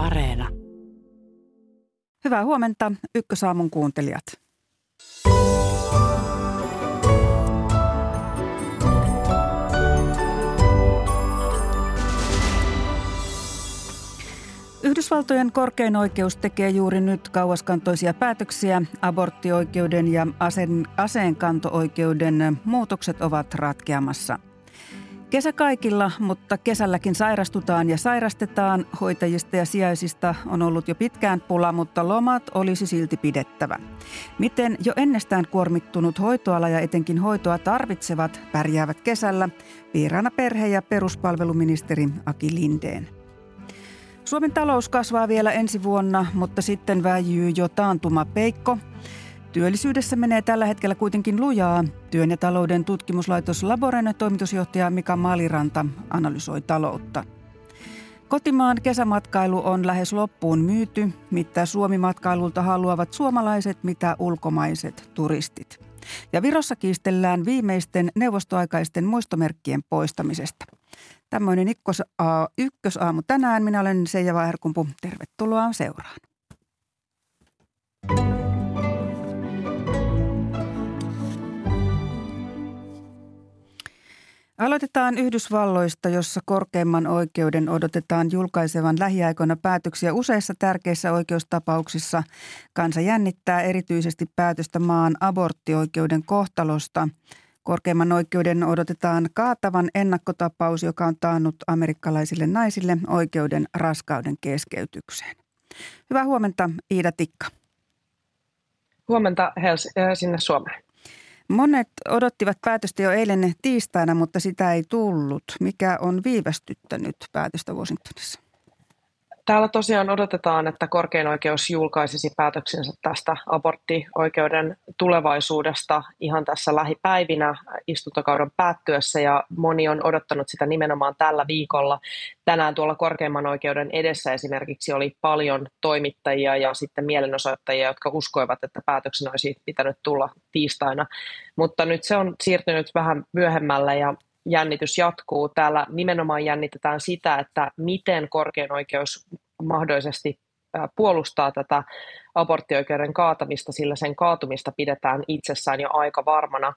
Areena. Hyvää huomenta, Ykkösaamun kuuntelijat. Yhdysvaltojen korkein oikeus tekee juuri nyt kauaskantoisia päätöksiä. Aborttioikeuden ja aseen, aseenkanto-oikeuden muutokset ovat ratkeamassa – Kesä kaikilla, mutta kesälläkin sairastutaan ja sairastetaan. Hoitajista ja sijaisista on ollut jo pitkään pula, mutta lomat olisi silti pidettävä. Miten jo ennestään kuormittunut hoitoala ja etenkin hoitoa tarvitsevat pärjäävät kesällä? Vieraana perhe- ja peruspalveluministeri Aki Lindeen. Suomen talous kasvaa vielä ensi vuonna, mutta sitten väijyy jo taantuma peikko – Työllisyydessä menee tällä hetkellä kuitenkin lujaa. Työn ja talouden tutkimuslaitos Laboren toimitusjohtaja Mika Maaliranta analysoi taloutta. Kotimaan kesämatkailu on lähes loppuun myyty. Mitä Suomi-matkailulta haluavat suomalaiset, mitä ulkomaiset turistit. Ja Virossa kiistellään viimeisten neuvostoaikaisten muistomerkkien poistamisesta. Tämmöinen ykkösaamu tänään. Minä olen Seija Vaherkumpu. Tervetuloa seuraan. Aloitetaan Yhdysvalloista, jossa korkeimman oikeuden odotetaan julkaisevan lähiaikoina päätöksiä useissa tärkeissä oikeustapauksissa. Kansa jännittää erityisesti päätöstä maan aborttioikeuden kohtalosta. Korkeimman oikeuden odotetaan kaatavan ennakkotapaus, joka on taannut amerikkalaisille naisille oikeuden raskauden keskeytykseen. Hyvää huomenta Iida Tikka. Huomenta Hels- sinne Suomeen. Monet odottivat päätöstä jo eilen tiistaina, mutta sitä ei tullut. Mikä on viivästyttänyt päätöstä Washingtonissa? Täällä tosiaan odotetaan, että korkein oikeus julkaisisi päätöksensä tästä aborttioikeuden tulevaisuudesta ihan tässä lähipäivinä istuntokauden päättyessä ja moni on odottanut sitä nimenomaan tällä viikolla. Tänään tuolla korkeimman oikeuden edessä esimerkiksi oli paljon toimittajia ja sitten mielenosoittajia, jotka uskoivat, että päätöksen olisi pitänyt tulla tiistaina, mutta nyt se on siirtynyt vähän myöhemmälle ja jännitys jatkuu. Täällä nimenomaan jännitetään sitä, että miten korkein oikeus mahdollisesti puolustaa tätä aborttioikeuden kaatamista, sillä sen kaatumista pidetään itsessään jo aika varmana.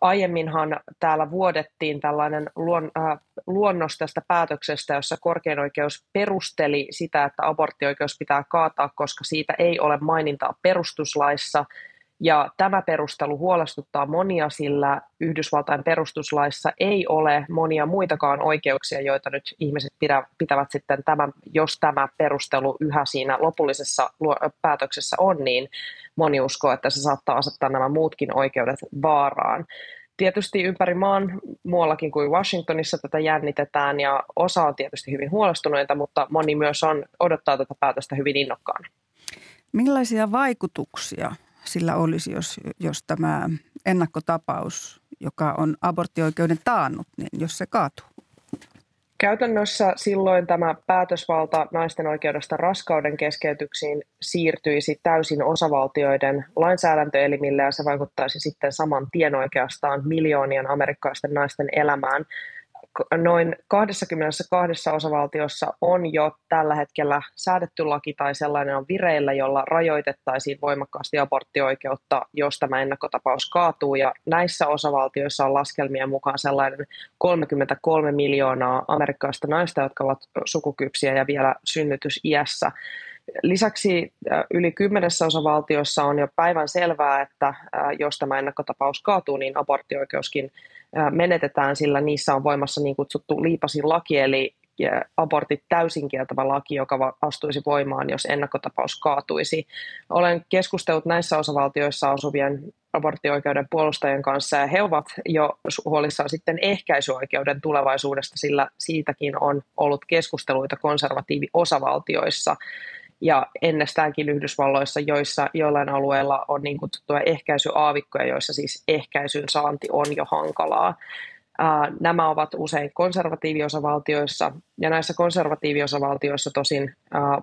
Aiemminhan täällä vuodettiin tällainen luon, äh, luonnos tästä päätöksestä, jossa korkein oikeus perusteli sitä, että aborttioikeus pitää kaataa, koska siitä ei ole mainintaa perustuslaissa – ja tämä perustelu huolestuttaa monia, sillä Yhdysvaltain perustuslaissa ei ole monia muitakaan oikeuksia, joita nyt ihmiset pitävät sitten tämän, jos tämä perustelu yhä siinä lopullisessa päätöksessä on, niin moni uskoo, että se saattaa asettaa nämä muutkin oikeudet vaaraan. Tietysti ympäri maan muuallakin kuin Washingtonissa tätä jännitetään ja osa on tietysti hyvin huolestuneita, mutta moni myös on, odottaa tätä päätöstä hyvin innokkaana. Millaisia vaikutuksia sillä olisi, jos, jos tämä ennakkotapaus, joka on aborttioikeuden taannut, niin jos se kaatuu? Käytännössä silloin tämä päätösvalta naisten oikeudesta raskauden keskeytyksiin siirtyisi täysin osavaltioiden lainsäädäntöelimille ja se vaikuttaisi sitten saman tien oikeastaan miljoonien amerikkalaisten naisten elämään noin 22 osavaltiossa on jo tällä hetkellä säädetty laki tai sellainen on vireillä, jolla rajoitettaisiin voimakkaasti aborttioikeutta, jos tämä ennakkotapaus kaatuu. Ja näissä osavaltioissa on laskelmien mukaan sellainen 33 miljoonaa amerikkalaista naista, jotka ovat sukukypsiä ja vielä synnytysiässä. Lisäksi yli kymmenessä osavaltiossa on jo päivän selvää, että jos tämä ennakkotapaus kaatuu, niin aborttioikeuskin menetetään, sillä niissä on voimassa niin kutsuttu liipasin laki, eli abortit täysin kieltävä laki, joka astuisi voimaan, jos ennakkotapaus kaatuisi. Olen keskustellut näissä osavaltioissa asuvien aborttioikeuden puolustajien kanssa, ja he ovat jo huolissaan sitten ehkäisyoikeuden tulevaisuudesta, sillä siitäkin on ollut keskusteluita konservatiiviosavaltioissa ja ennestäänkin Yhdysvalloissa, joissa joillain alueilla on niin kutsuttuja ehkäisyaavikkoja, joissa siis ehkäisyn saanti on jo hankalaa. Nämä ovat usein konservatiiviosavaltioissa, ja näissä konservatiiviosavaltioissa tosin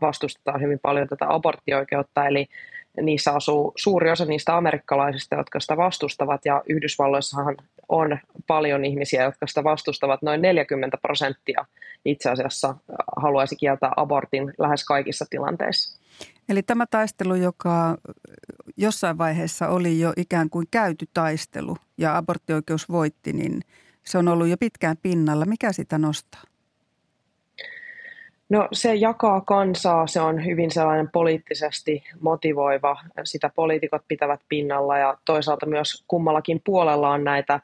vastustetaan hyvin paljon tätä aborttioikeutta, eli niissä asuu suuri osa niistä amerikkalaisista, jotka sitä vastustavat, ja Yhdysvalloissahan on paljon ihmisiä, jotka sitä vastustavat. Noin 40 prosenttia itse asiassa haluaisi kieltää abortin lähes kaikissa tilanteissa. Eli tämä taistelu, joka jossain vaiheessa oli jo ikään kuin käyty taistelu ja aborttioikeus voitti, niin se on ollut jo pitkään pinnalla. Mikä sitä nostaa? No se jakaa kansaa, se on hyvin sellainen poliittisesti motivoiva, sitä poliitikot pitävät pinnalla ja toisaalta myös kummallakin puolella on näitä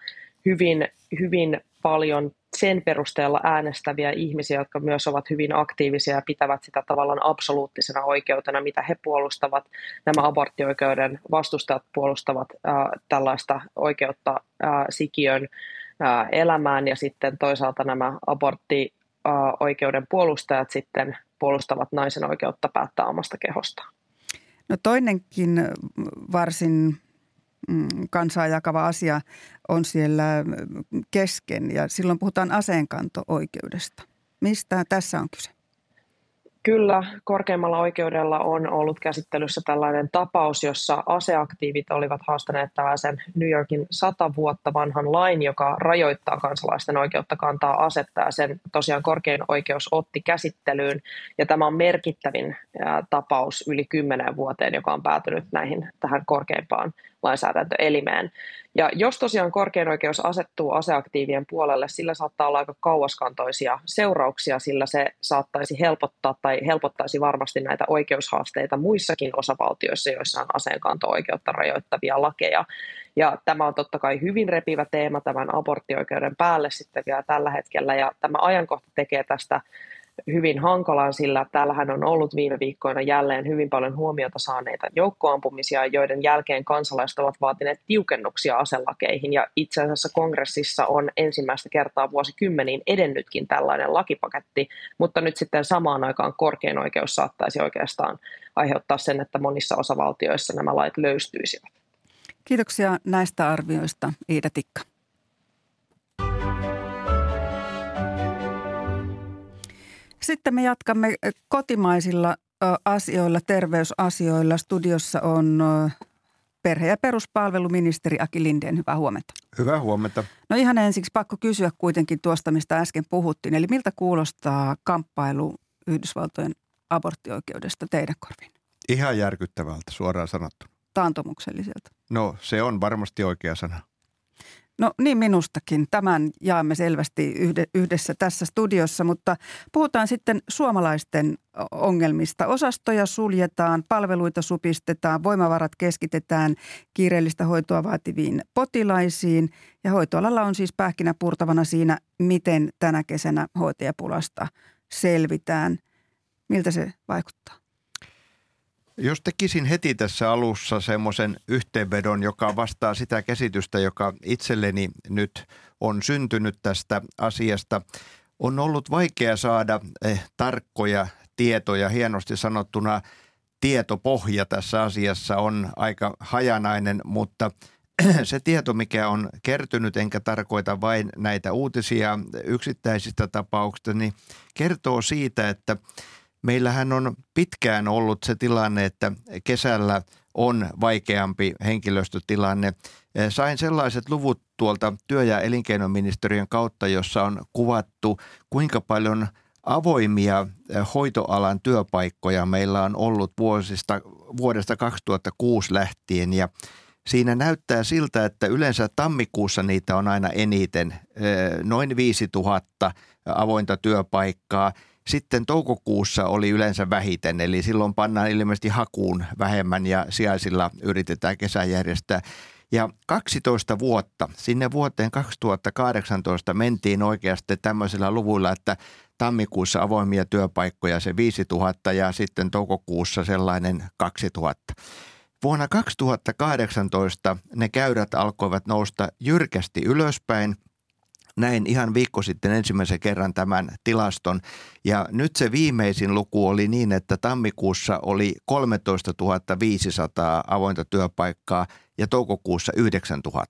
hyvin, hyvin paljon sen perusteella äänestäviä ihmisiä, jotka myös ovat hyvin aktiivisia ja pitävät sitä tavallaan absoluuttisena oikeutena, mitä he puolustavat. Nämä aborttioikeuden vastustajat puolustavat äh, tällaista oikeutta äh, sikiön äh, elämään ja sitten toisaalta nämä aborttioikeuden puolustajat sitten puolustavat naisen oikeutta päättää omasta kehostaan. No toinenkin varsin Mm, kansaa jakava asia on siellä kesken ja silloin puhutaan aseenkanto-oikeudesta. Mistä tässä on kyse? Kyllä, korkeimmalla oikeudella on ollut käsittelyssä tällainen tapaus, jossa aseaktiivit olivat haastaneet tällaisen New Yorkin sata vuotta vanhan lain, joka rajoittaa kansalaisten oikeutta kantaa asetta ja sen tosiaan korkein oikeus otti käsittelyyn. Ja tämä on merkittävin tapaus yli kymmenen vuoteen, joka on päätynyt näihin tähän korkeimpaan lainsäädäntöelimeen. Ja jos tosiaan korkein oikeus asettuu aseaktiivien puolelle, sillä saattaa olla aika kauaskantoisia seurauksia, sillä se saattaisi helpottaa tai helpottaisi varmasti näitä oikeushaasteita muissakin osavaltioissa, joissa on aseenkanto-oikeutta rajoittavia lakeja. Ja tämä on totta kai hyvin repivä teema tämän aborttioikeuden päälle sitten vielä tällä hetkellä, ja tämä ajankohta tekee tästä hyvin hankalaan, sillä täällähän on ollut viime viikkoina jälleen hyvin paljon huomiota saaneita joukkoampumisia, joiden jälkeen kansalaiset ovat vaatineet tiukennuksia aselakeihin. Ja itse asiassa kongressissa on ensimmäistä kertaa vuosikymmeniin edennytkin tällainen lakipaketti, mutta nyt sitten samaan aikaan korkein oikeus saattaisi oikeastaan aiheuttaa sen, että monissa osavaltioissa nämä lait löystyisivät. Kiitoksia näistä arvioista, Iida Tikka. Sitten me jatkamme kotimaisilla asioilla, terveysasioilla. Studiossa on perhe- ja peruspalveluministeri Aki Lindeen. Hyvää huomenta. Hyvää huomenta. No ihan ensiksi pakko kysyä kuitenkin tuosta, mistä äsken puhuttiin. Eli miltä kuulostaa kamppailu Yhdysvaltojen aborttioikeudesta teidän korviin? Ihan järkyttävältä, suoraan sanottu. Taantomukselliselta. No se on varmasti oikea sana. No niin minustakin. Tämän jaamme selvästi yhdessä tässä studiossa, mutta puhutaan sitten suomalaisten ongelmista. Osastoja suljetaan, palveluita supistetaan, voimavarat keskitetään kiireellistä hoitoa vaativiin potilaisiin. Ja hoitoalalla on siis pähkinä purtavana siinä, miten tänä kesänä hoitajapulasta selvitään. Miltä se vaikuttaa? Jos tekisin heti tässä alussa semmoisen yhteenvedon, joka vastaa sitä käsitystä, joka itselleni nyt on syntynyt tästä asiasta. On ollut vaikea saada eh, tarkkoja tietoja, hienosti sanottuna tietopohja tässä asiassa on aika hajanainen, mutta se tieto, mikä on kertynyt, enkä tarkoita vain näitä uutisia yksittäisistä tapauksista, niin kertoo siitä, että – Meillähän on pitkään ollut se tilanne, että kesällä on vaikeampi henkilöstötilanne. Sain sellaiset luvut tuolta työ- ja elinkeinoministeriön kautta, jossa on kuvattu, kuinka paljon avoimia hoitoalan työpaikkoja meillä on ollut vuosista, vuodesta 2006 lähtien ja Siinä näyttää siltä, että yleensä tammikuussa niitä on aina eniten, noin 5000 avointa työpaikkaa – sitten toukokuussa oli yleensä vähiten, eli silloin pannaan ilmeisesti hakuun vähemmän ja sijaisilla yritetään kesä järjestää. Ja 12 vuotta, sinne vuoteen 2018 mentiin oikeasti tämmöisillä luvuilla, että tammikuussa avoimia työpaikkoja se 5000 ja sitten toukokuussa sellainen 2000. Vuonna 2018 ne käyrät alkoivat nousta jyrkästi ylöspäin – näin ihan viikko sitten ensimmäisen kerran tämän tilaston. Ja nyt se viimeisin luku oli niin, että tammikuussa oli 13 500 avointa työpaikkaa ja toukokuussa 9 000.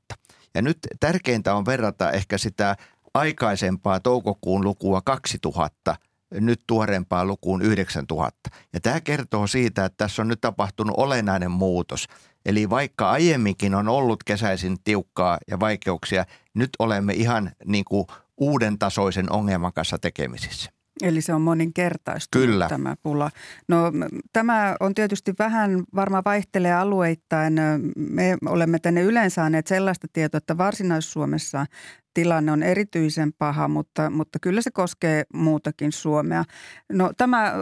Ja nyt tärkeintä on verrata ehkä sitä aikaisempaa toukokuun lukua 2000 nyt tuoreempaan lukuun 9000. Ja tämä kertoo siitä, että tässä on nyt tapahtunut olennainen muutos. Eli vaikka aiemminkin on ollut kesäisin tiukkaa ja vaikeuksia, nyt olemme ihan niin kuin uuden tasoisen ongelman kanssa tekemisissä. Eli se on moninkertaistunut Kyllä. tämä pula. No tämä on tietysti vähän varmaan vaihtelee alueittain. Me olemme tänne yleensä saaneet sellaista tietoa, että Varsinais-Suomessa tilanne on erityisen paha, mutta, mutta kyllä se koskee muutakin Suomea. No tämä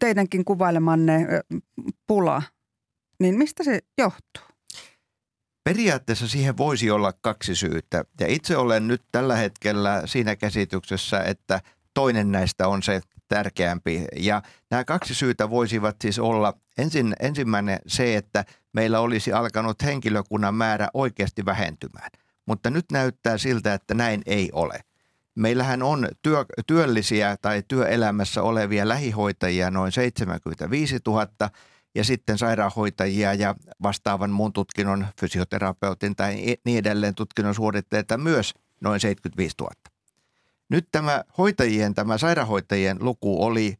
teidänkin kuvailemanne pula, niin mistä se johtuu? Periaatteessa siihen voisi olla kaksi syytä. Ja itse olen nyt tällä hetkellä siinä käsityksessä, että – toinen näistä on se tärkeämpi. Ja nämä kaksi syytä voisivat siis olla ensin, ensimmäinen se, että meillä olisi alkanut henkilökunnan määrä oikeasti vähentymään. Mutta nyt näyttää siltä, että näin ei ole. Meillähän on työ, työllisiä tai työelämässä olevia lähihoitajia noin 75 000 ja sitten sairaanhoitajia ja vastaavan muun tutkinnon, fysioterapeutin tai niin edelleen tutkinnon suoritteita myös noin 75 000. Nyt tämä hoitajien, tämä sairaanhoitajien luku oli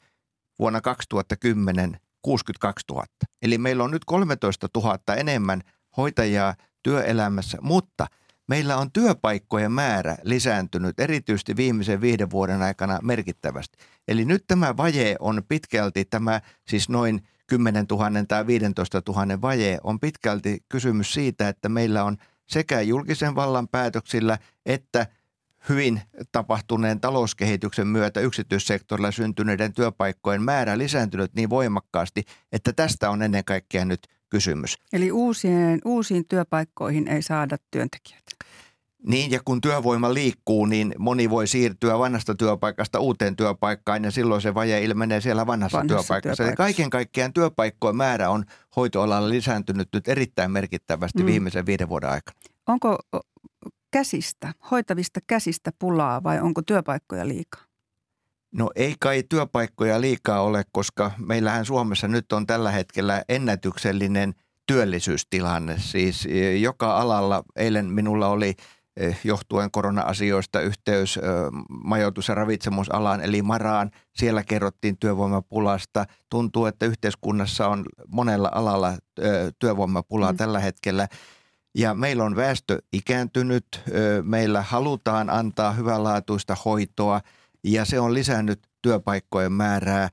vuonna 2010 62 000. Eli meillä on nyt 13 000 enemmän hoitajaa työelämässä, mutta meillä on työpaikkojen määrä lisääntynyt erityisesti viimeisen viiden vuoden aikana merkittävästi. Eli nyt tämä vaje on pitkälti tämä siis noin 10 000 tai 15 000 vaje on pitkälti kysymys siitä, että meillä on sekä julkisen vallan päätöksillä että hyvin tapahtuneen talouskehityksen myötä yksityissektorilla syntyneiden työpaikkojen määrä lisääntynyt niin voimakkaasti, että tästä on ennen kaikkea nyt kysymys. Eli uusien, uusiin työpaikkoihin ei saada työntekijöitä. Niin, ja kun työvoima liikkuu, niin moni voi siirtyä vanhasta työpaikasta uuteen työpaikkaan, ja silloin se vaje ilmenee siellä vanhassa, vanhassa työpaikassa. työpaikassa. Eli kaiken kaikkiaan työpaikkojen määrä on hoitoalalla lisääntynyt nyt erittäin merkittävästi mm. viimeisen viiden vuoden aikana. Onko käsistä, hoitavista käsistä pulaa vai onko työpaikkoja liikaa? No ei kai työpaikkoja liikaa ole, koska meillähän Suomessa nyt on tällä hetkellä ennätyksellinen työllisyystilanne. Siis e, joka alalla, eilen minulla oli johtuen korona-asioista yhteys majoitus- ja ravitsemusalaan eli Maraan. Siellä kerrottiin työvoimapulasta. Tuntuu, että yhteiskunnassa on monella alalla työvoimapulaa mm. tällä hetkellä. Ja meillä on väestö ikääntynyt, meillä halutaan antaa hyvänlaatuista hoitoa ja se on lisännyt työpaikkojen määrää,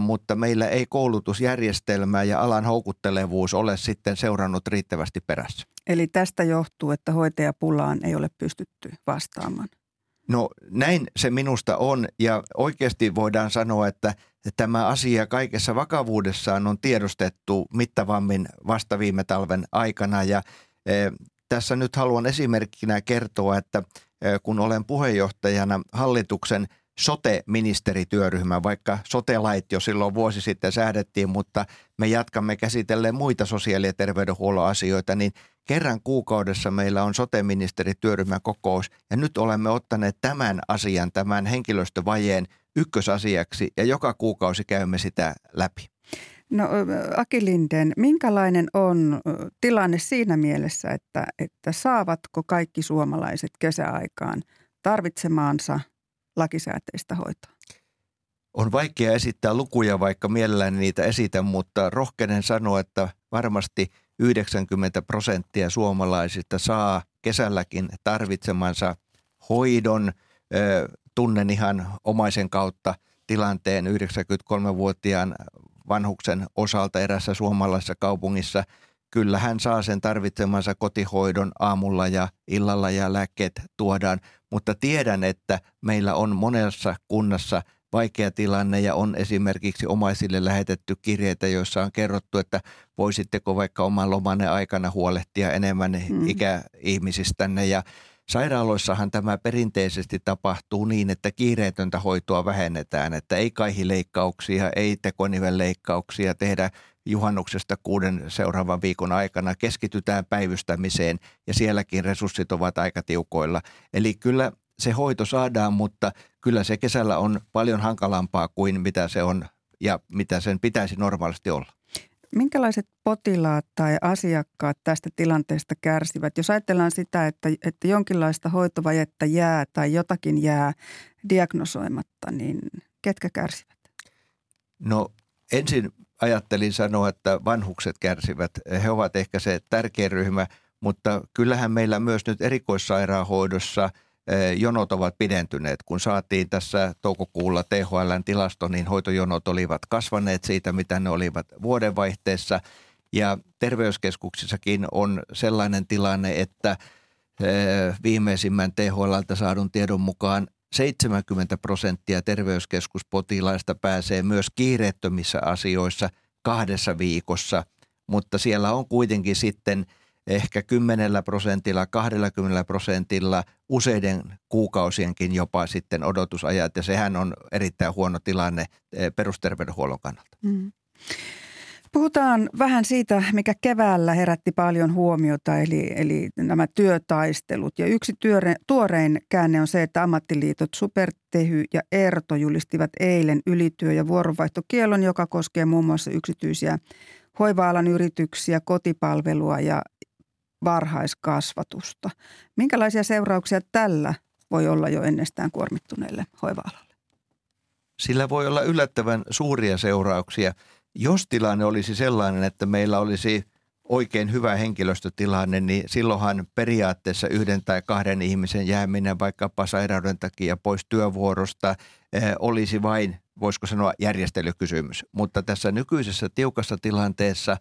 mutta meillä ei koulutusjärjestelmää ja alan houkuttelevuus ole sitten seurannut riittävästi perässä. Eli tästä johtuu, että hoitajapulaan ei ole pystytty vastaamaan? No näin se minusta on ja oikeasti voidaan sanoa, että tämä asia kaikessa vakavuudessaan on tiedostettu mittavammin vasta viime talven aikana ja tässä nyt haluan esimerkkinä kertoa, että kun olen puheenjohtajana hallituksen sote-ministerityöryhmä, vaikka sote-lait jo silloin vuosi sitten säädettiin, mutta me jatkamme käsitellen muita sosiaali- ja terveydenhuollon asioita, niin kerran kuukaudessa meillä on sote-ministerityöryhmän kokous ja nyt olemme ottaneet tämän asian, tämän henkilöstövajeen ykkösasiaksi ja joka kuukausi käymme sitä läpi. No Aki Linden, minkälainen on tilanne siinä mielessä, että, että saavatko kaikki suomalaiset kesäaikaan tarvitsemaansa lakisääteistä hoitoa? On vaikea esittää lukuja, vaikka mielelläni niitä esitän, mutta rohkenen sanoa, että varmasti 90 prosenttia suomalaisista saa kesälläkin tarvitsemansa hoidon. Tunnen ihan omaisen kautta tilanteen 93-vuotiaan vanhuksen osalta erässä suomalaisessa kaupungissa. Kyllä hän saa sen tarvitsemansa kotihoidon aamulla ja illalla ja lääkkeet tuodaan, mutta tiedän, että meillä on monessa kunnassa vaikea tilanne ja on esimerkiksi omaisille lähetetty kirjeitä, joissa on kerrottu, että voisitteko vaikka oman lomanne aikana huolehtia enemmän mm. ikäihmisistänne ja Sairaaloissahan tämä perinteisesti tapahtuu niin, että kiireetöntä hoitoa vähennetään, että ei kaihileikkauksia, ei tekonivelleikkauksia tehdä juhannuksesta kuuden seuraavan viikon aikana. Keskitytään päivystämiseen ja sielläkin resurssit ovat aika tiukoilla. Eli kyllä se hoito saadaan, mutta kyllä se kesällä on paljon hankalampaa kuin mitä se on ja mitä sen pitäisi normaalisti olla. Minkälaiset potilaat tai asiakkaat tästä tilanteesta kärsivät? Jos ajatellaan sitä, että, että jonkinlaista hoitovajetta jää tai jotakin jää diagnosoimatta, niin ketkä kärsivät? No ensin ajattelin sanoa, että vanhukset kärsivät. He ovat ehkä se tärkein ryhmä, mutta kyllähän meillä myös nyt erikoissairaanhoidossa eh, jonot ovat pidentyneet. Kun saatiin tässä toukokuulla THLn tilasto, niin hoitojonot olivat kasvaneet siitä, mitä ne olivat vuodenvaihteessa. Ja terveyskeskuksissakin on sellainen tilanne, että eh, viimeisimmän THLltä saadun tiedon mukaan 70 prosenttia terveyskeskuspotilaista pääsee myös kiireettömissä asioissa kahdessa viikossa, mutta siellä on kuitenkin sitten ehkä 10 prosentilla, 20 prosentilla useiden kuukausienkin jopa sitten odotusajat ja sehän on erittäin huono tilanne eh, perusterveydenhuollon kannalta. Mm. Puhutaan vähän siitä, mikä keväällä herätti paljon huomiota, eli, eli nämä työtaistelut. Ja yksi työre, tuorein käänne on se, että ammattiliitot Supertehy ja Erto julistivat eilen ylityö- ja vuoronvaihtokielon, joka koskee muun muassa yksityisiä hoiva-alan yrityksiä, kotipalvelua ja varhaiskasvatusta. Minkälaisia seurauksia tällä voi olla jo ennestään kuormittuneelle hoiva-alalle? Sillä voi olla yllättävän suuria seurauksia – jos tilanne olisi sellainen, että meillä olisi oikein hyvä henkilöstötilanne, niin silloinhan periaatteessa yhden tai kahden ihmisen jääminen vaikkapa sairauden takia pois työvuorosta eh, olisi vain, voisiko sanoa, järjestelykysymys. Mutta tässä nykyisessä tiukassa tilanteessa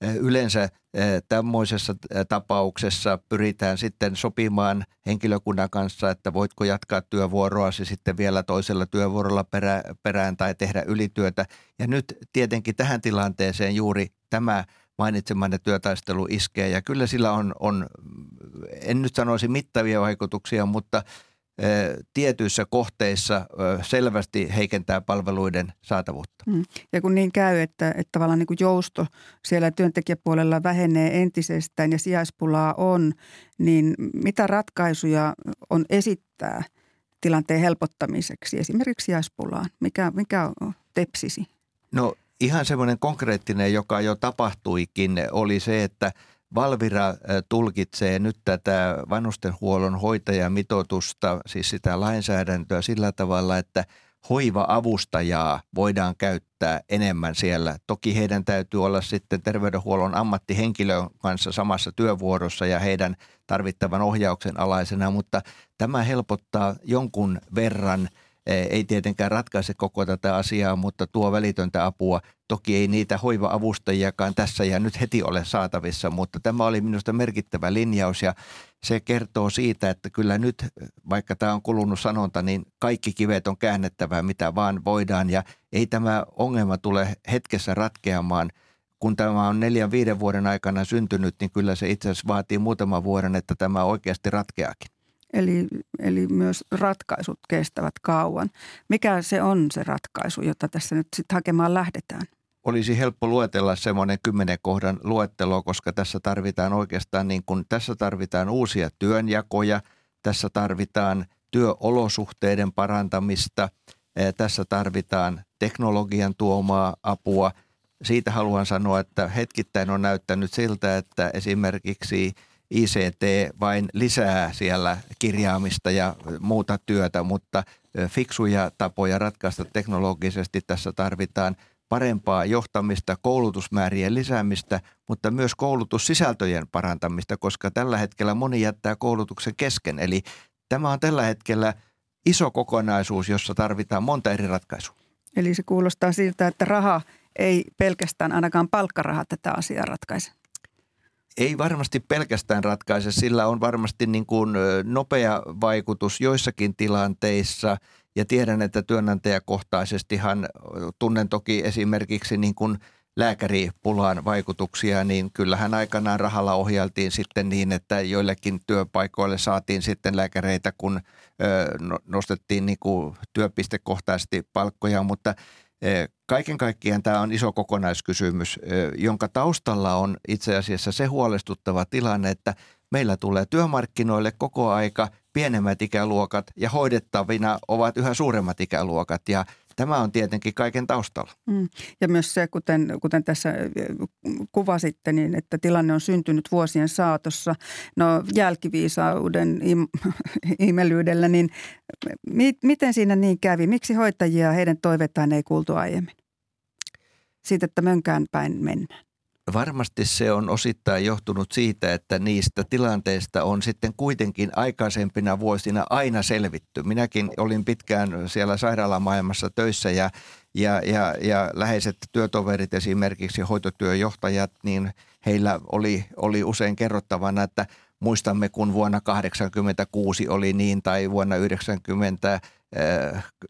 yleensä eh, tämmöisessä tapauksessa pyritään sitten sopimaan henkilökunnan kanssa, että voitko jatkaa työvuoroasi sitten vielä toisella työvuorolla perä, perään tai tehdä ylityötä. Ja nyt tietenkin tähän tilanteeseen juuri tämä – mainitsemanne työtaistelu iskee ja kyllä sillä on, on en nyt sanoisi mittavia vaikutuksia, mutta tietyissä kohteissa selvästi heikentää palveluiden saatavuutta. Mm. Ja kun niin käy, että, että tavallaan niin kuin jousto siellä työntekijäpuolella vähenee entisestään ja sijaispulaa on, niin mitä ratkaisuja on esittää tilanteen helpottamiseksi, esimerkiksi sijaispulaan? Mikä, mikä on tepsisi? No ihan semmoinen konkreettinen, joka jo tapahtuikin, oli se, että Valvira tulkitsee nyt tätä vanhustenhuollon hoitajamitoitusta, siis sitä lainsäädäntöä sillä tavalla, että hoiva-avustajaa voidaan käyttää enemmän siellä. Toki heidän täytyy olla sitten terveydenhuollon ammattihenkilön kanssa samassa työvuorossa ja heidän tarvittavan ohjauksen alaisena, mutta tämä helpottaa jonkun verran – ei tietenkään ratkaise koko tätä asiaa, mutta tuo välitöntä apua. Toki ei niitä hoiva-avustajiakaan tässä ja nyt heti ole saatavissa, mutta tämä oli minusta merkittävä linjaus ja se kertoo siitä, että kyllä nyt, vaikka tämä on kulunut sanonta, niin kaikki kivet on käännettävä, mitä vaan voidaan ja ei tämä ongelma tule hetkessä ratkeamaan – kun tämä on neljän viiden vuoden aikana syntynyt, niin kyllä se itse asiassa vaatii muutaman vuoden, että tämä oikeasti ratkeakin. Eli, eli myös ratkaisut kestävät kauan. Mikä se on se ratkaisu, jota tässä nyt sitten hakemaan lähdetään? Olisi helppo luetella semmoinen kymmenen kohdan luettelo, koska tässä tarvitaan oikeastaan niin kuin, tässä tarvitaan uusia työnjakoja, tässä tarvitaan työolosuhteiden parantamista, tässä tarvitaan teknologian tuomaa apua. Siitä haluan sanoa, että hetkittäin on näyttänyt siltä, että esimerkiksi – ICT vain lisää siellä kirjaamista ja muuta työtä, mutta fiksuja tapoja ratkaista teknologisesti tässä tarvitaan parempaa johtamista, koulutusmäärien lisäämistä, mutta myös koulutussisältöjen parantamista, koska tällä hetkellä moni jättää koulutuksen kesken. Eli tämä on tällä hetkellä iso kokonaisuus, jossa tarvitaan monta eri ratkaisua. Eli se kuulostaa siltä, että raha ei pelkästään ainakaan palkkaraha tätä asiaa ratkaise ei varmasti pelkästään ratkaise, sillä on varmasti niin kuin nopea vaikutus joissakin tilanteissa. Ja tiedän, että työnantajakohtaisestihan tunnen toki esimerkiksi niin kuin lääkäripulaan vaikutuksia, niin kyllähän aikanaan rahalla ohjaltiin sitten niin, että joillekin työpaikoille saatiin sitten lääkäreitä, kun no, nostettiin niin kuin työpistekohtaisesti palkkoja, mutta – Kaiken kaikkiaan tämä on iso kokonaiskysymys, jonka taustalla on itse asiassa se huolestuttava tilanne, että meillä tulee työmarkkinoille koko aika pienemmät ikäluokat ja hoidettavina ovat yhä suuremmat ikäluokat. Ja tämä on tietenkin kaiken taustalla. Mm. Ja myös se, kuten, kuten tässä kuvasitte, niin että tilanne on syntynyt vuosien saatossa. No jälkiviisauden im, imelyydellä, niin mi, miten siinä niin kävi? Miksi hoitajia heidän toivetaan ei kuultu aiemmin? Siitä, että mönkään päin mennään. Varmasti se on osittain johtunut siitä, että niistä tilanteista on sitten kuitenkin aikaisempina vuosina aina selvitty. Minäkin olin pitkään siellä sairaalamaailmassa töissä ja, ja, ja, ja läheiset työtoverit, esimerkiksi hoitotyöjohtajat, niin heillä oli, oli usein kerrottavana, että muistamme kun vuonna 1986 oli niin tai vuonna 90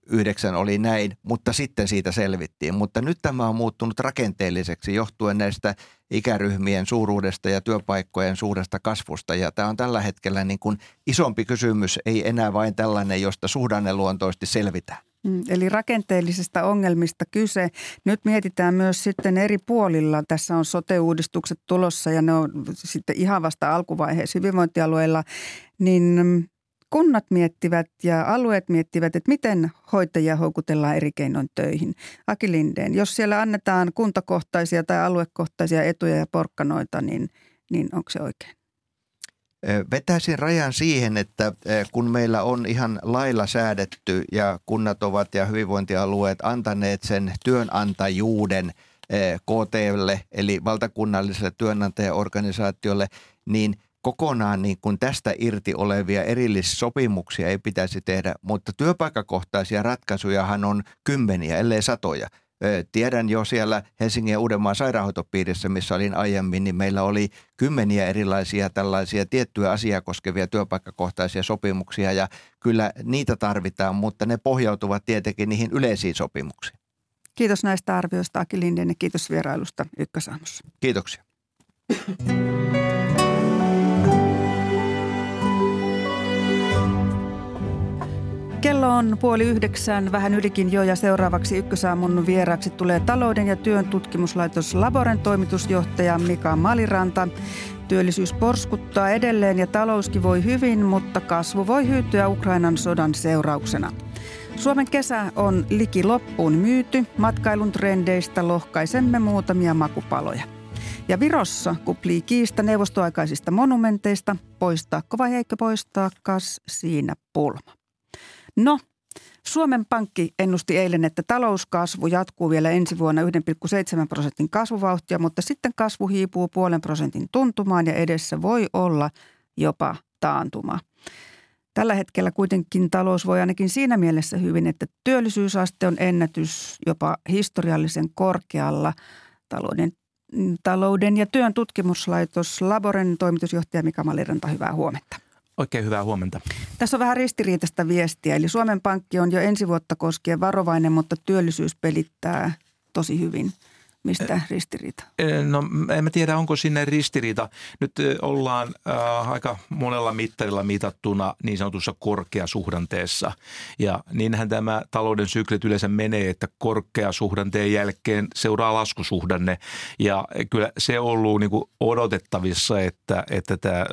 yhdeksän oli näin, mutta sitten siitä selvittiin. Mutta nyt tämä on muuttunut rakenteelliseksi johtuen näistä ikäryhmien suuruudesta ja työpaikkojen suuresta kasvusta. Ja tämä on tällä hetkellä niin kuin isompi kysymys, ei enää vain tällainen, josta suhdanneluontoisesti selvitään. Mm, eli rakenteellisista ongelmista kyse. Nyt mietitään myös sitten eri puolilla. Tässä on sote-uudistukset tulossa ja ne on sitten ihan vasta alkuvaiheessa hyvinvointialueilla. Niin kunnat miettivät ja alueet miettivät, että miten hoitajia houkutellaan eri keinoin töihin. Aki Lindeen, jos siellä annetaan kuntakohtaisia tai aluekohtaisia etuja ja porkkanoita, niin, niin onko se oikein? Vetäisin rajan siihen, että kun meillä on ihan lailla säädetty ja kunnat ovat ja hyvinvointialueet antaneet sen työnantajuuden KTlle eli valtakunnalliselle työnantajaorganisaatiolle, niin – kokonaan niin kuin tästä irti olevia erillissopimuksia ei pitäisi tehdä, mutta työpaikkakohtaisia ratkaisujahan on kymmeniä, ellei satoja. Tiedän jo siellä Helsingin ja Uudenmaan sairaanhoitopiirissä, missä olin aiemmin, niin meillä oli kymmeniä erilaisia tällaisia tiettyjä asiaa koskevia työpaikkakohtaisia sopimuksia ja kyllä niitä tarvitaan, mutta ne pohjautuvat tietenkin niihin yleisiin sopimuksiin. Kiitos näistä arvioista Aki Linden ja kiitos vierailusta Ykkösaamussa. Kiitoksia. Kello on puoli yhdeksän, vähän ylikin jo ja seuraavaksi ykkösaamun vieraksi tulee talouden ja työn tutkimuslaitos Laboren toimitusjohtaja Mika Maliranta. Työllisyys porskuttaa edelleen ja talouskin voi hyvin, mutta kasvu voi hyytyä Ukrainan sodan seurauksena. Suomen kesä on liki loppuun myyty. Matkailun trendeistä lohkaisemme muutamia makupaloja. Ja Virossa kuplii kiista neuvostoaikaisista monumenteista. Poistaako vai eikö poistaa, kas siinä pulma. No, Suomen Pankki ennusti eilen, että talouskasvu jatkuu vielä ensi vuonna 1,7 prosentin kasvuvauhtia, mutta sitten kasvu hiipuu puolen prosentin tuntumaan ja edessä voi olla jopa taantuma. Tällä hetkellä kuitenkin talous voi ainakin siinä mielessä hyvin, että työllisyysaste on ennätys jopa historiallisen korkealla. Talouden, talouden ja työn tutkimuslaitos Laboren toimitusjohtaja Mika Maliranta, hyvää huomenta. Oikein hyvää huomenta. Tässä on vähän ristiriitaista viestiä. Eli Suomen Pankki on jo ensi vuotta koskien varovainen, mutta työllisyys pelittää tosi hyvin. Mistä ristiriita? No en mä tiedä, onko sinne ristiriita. Nyt ollaan äh, aika monella mittarilla mitattuna niin sanotussa korkeasuhdanteessa. Ja niinhän tämä talouden syklit yleensä menee, että korkeasuhdanteen jälkeen seuraa laskusuhdanne. Ja kyllä se on ollut niin odotettavissa, että, että tämä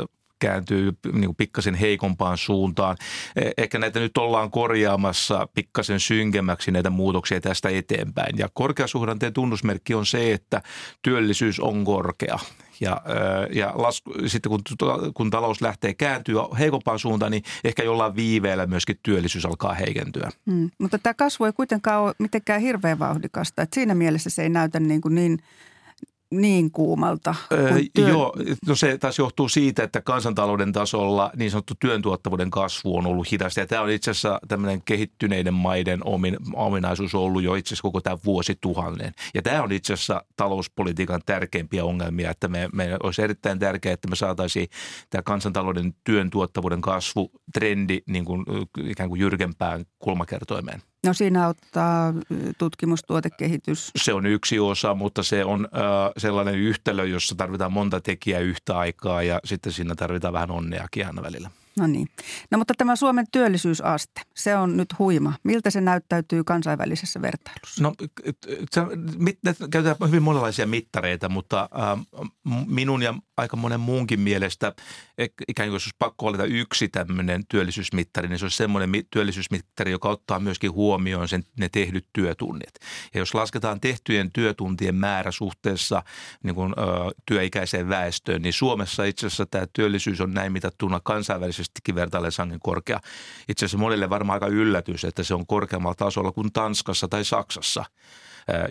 kääntyy niin kuin pikkasen heikompaan suuntaan. E, ehkä näitä nyt ollaan korjaamassa pikkasen synkemmäksi näitä muutoksia tästä eteenpäin. Ja korkeasuhdanteen tunnusmerkki on se, että työllisyys on korkea. Ja, ja lasku, sitten kun, kun talous lähtee kääntyä heikompaan suuntaan, niin ehkä jollain viiveellä myöskin työllisyys alkaa heikentyä. Hmm, mutta tämä kasvu ei kuitenkaan ole mitenkään hirveän vauhdikasta. Että siinä mielessä se ei näytä niin, kuin niin – niin kuumalta? Työ... joo, no se taas johtuu siitä, että kansantalouden tasolla niin sanottu työn tuottavuuden kasvu on ollut hidasta. Ja tämä on itse asiassa tämmöinen kehittyneiden maiden omin, ominaisuus ollut jo itse asiassa koko tämä vuosituhannen. Ja tämä on itse asiassa talouspolitiikan tärkeimpiä ongelmia, että me, me olisi erittäin tärkeää, että me saataisiin tämä kansantalouden työn tuottavuuden kasvu trendi niin kuin, ikään kuin jyrkempään kulmakertoimeen. No siinä auttaa tutkimustuotekehitys. Se on yksi osa, mutta se on äh, sellainen yhtälö, jossa tarvitaan monta tekijää yhtä aikaa ja sitten siinä tarvitaan vähän onneakin aina välillä. No niin. No mutta tämä Suomen työllisyysaste, se on nyt huima. Miltä se näyttäytyy kansainvälisessä vertailussa? No käytetään hyvin monenlaisia mittareita, mutta äh, minun ja aika monen muunkin mielestä ikään kuin jos olisi pakko valita yksi tämmöinen työllisyysmittari, niin se olisi semmoinen työllisyysmittari, joka ottaa myöskin huomioon sen, ne tehdyt työtunnit. Ja jos lasketaan tehtyjen työtuntien määrä suhteessa niin kuin, ö, työikäiseen väestöön, niin Suomessa itse asiassa tämä työllisyys on näin mitattuna kansainvälisestikin vertaillen sangen korkea. Itse asiassa monille varmaan aika yllätys, että se on korkeammalla tasolla kuin Tanskassa tai Saksassa.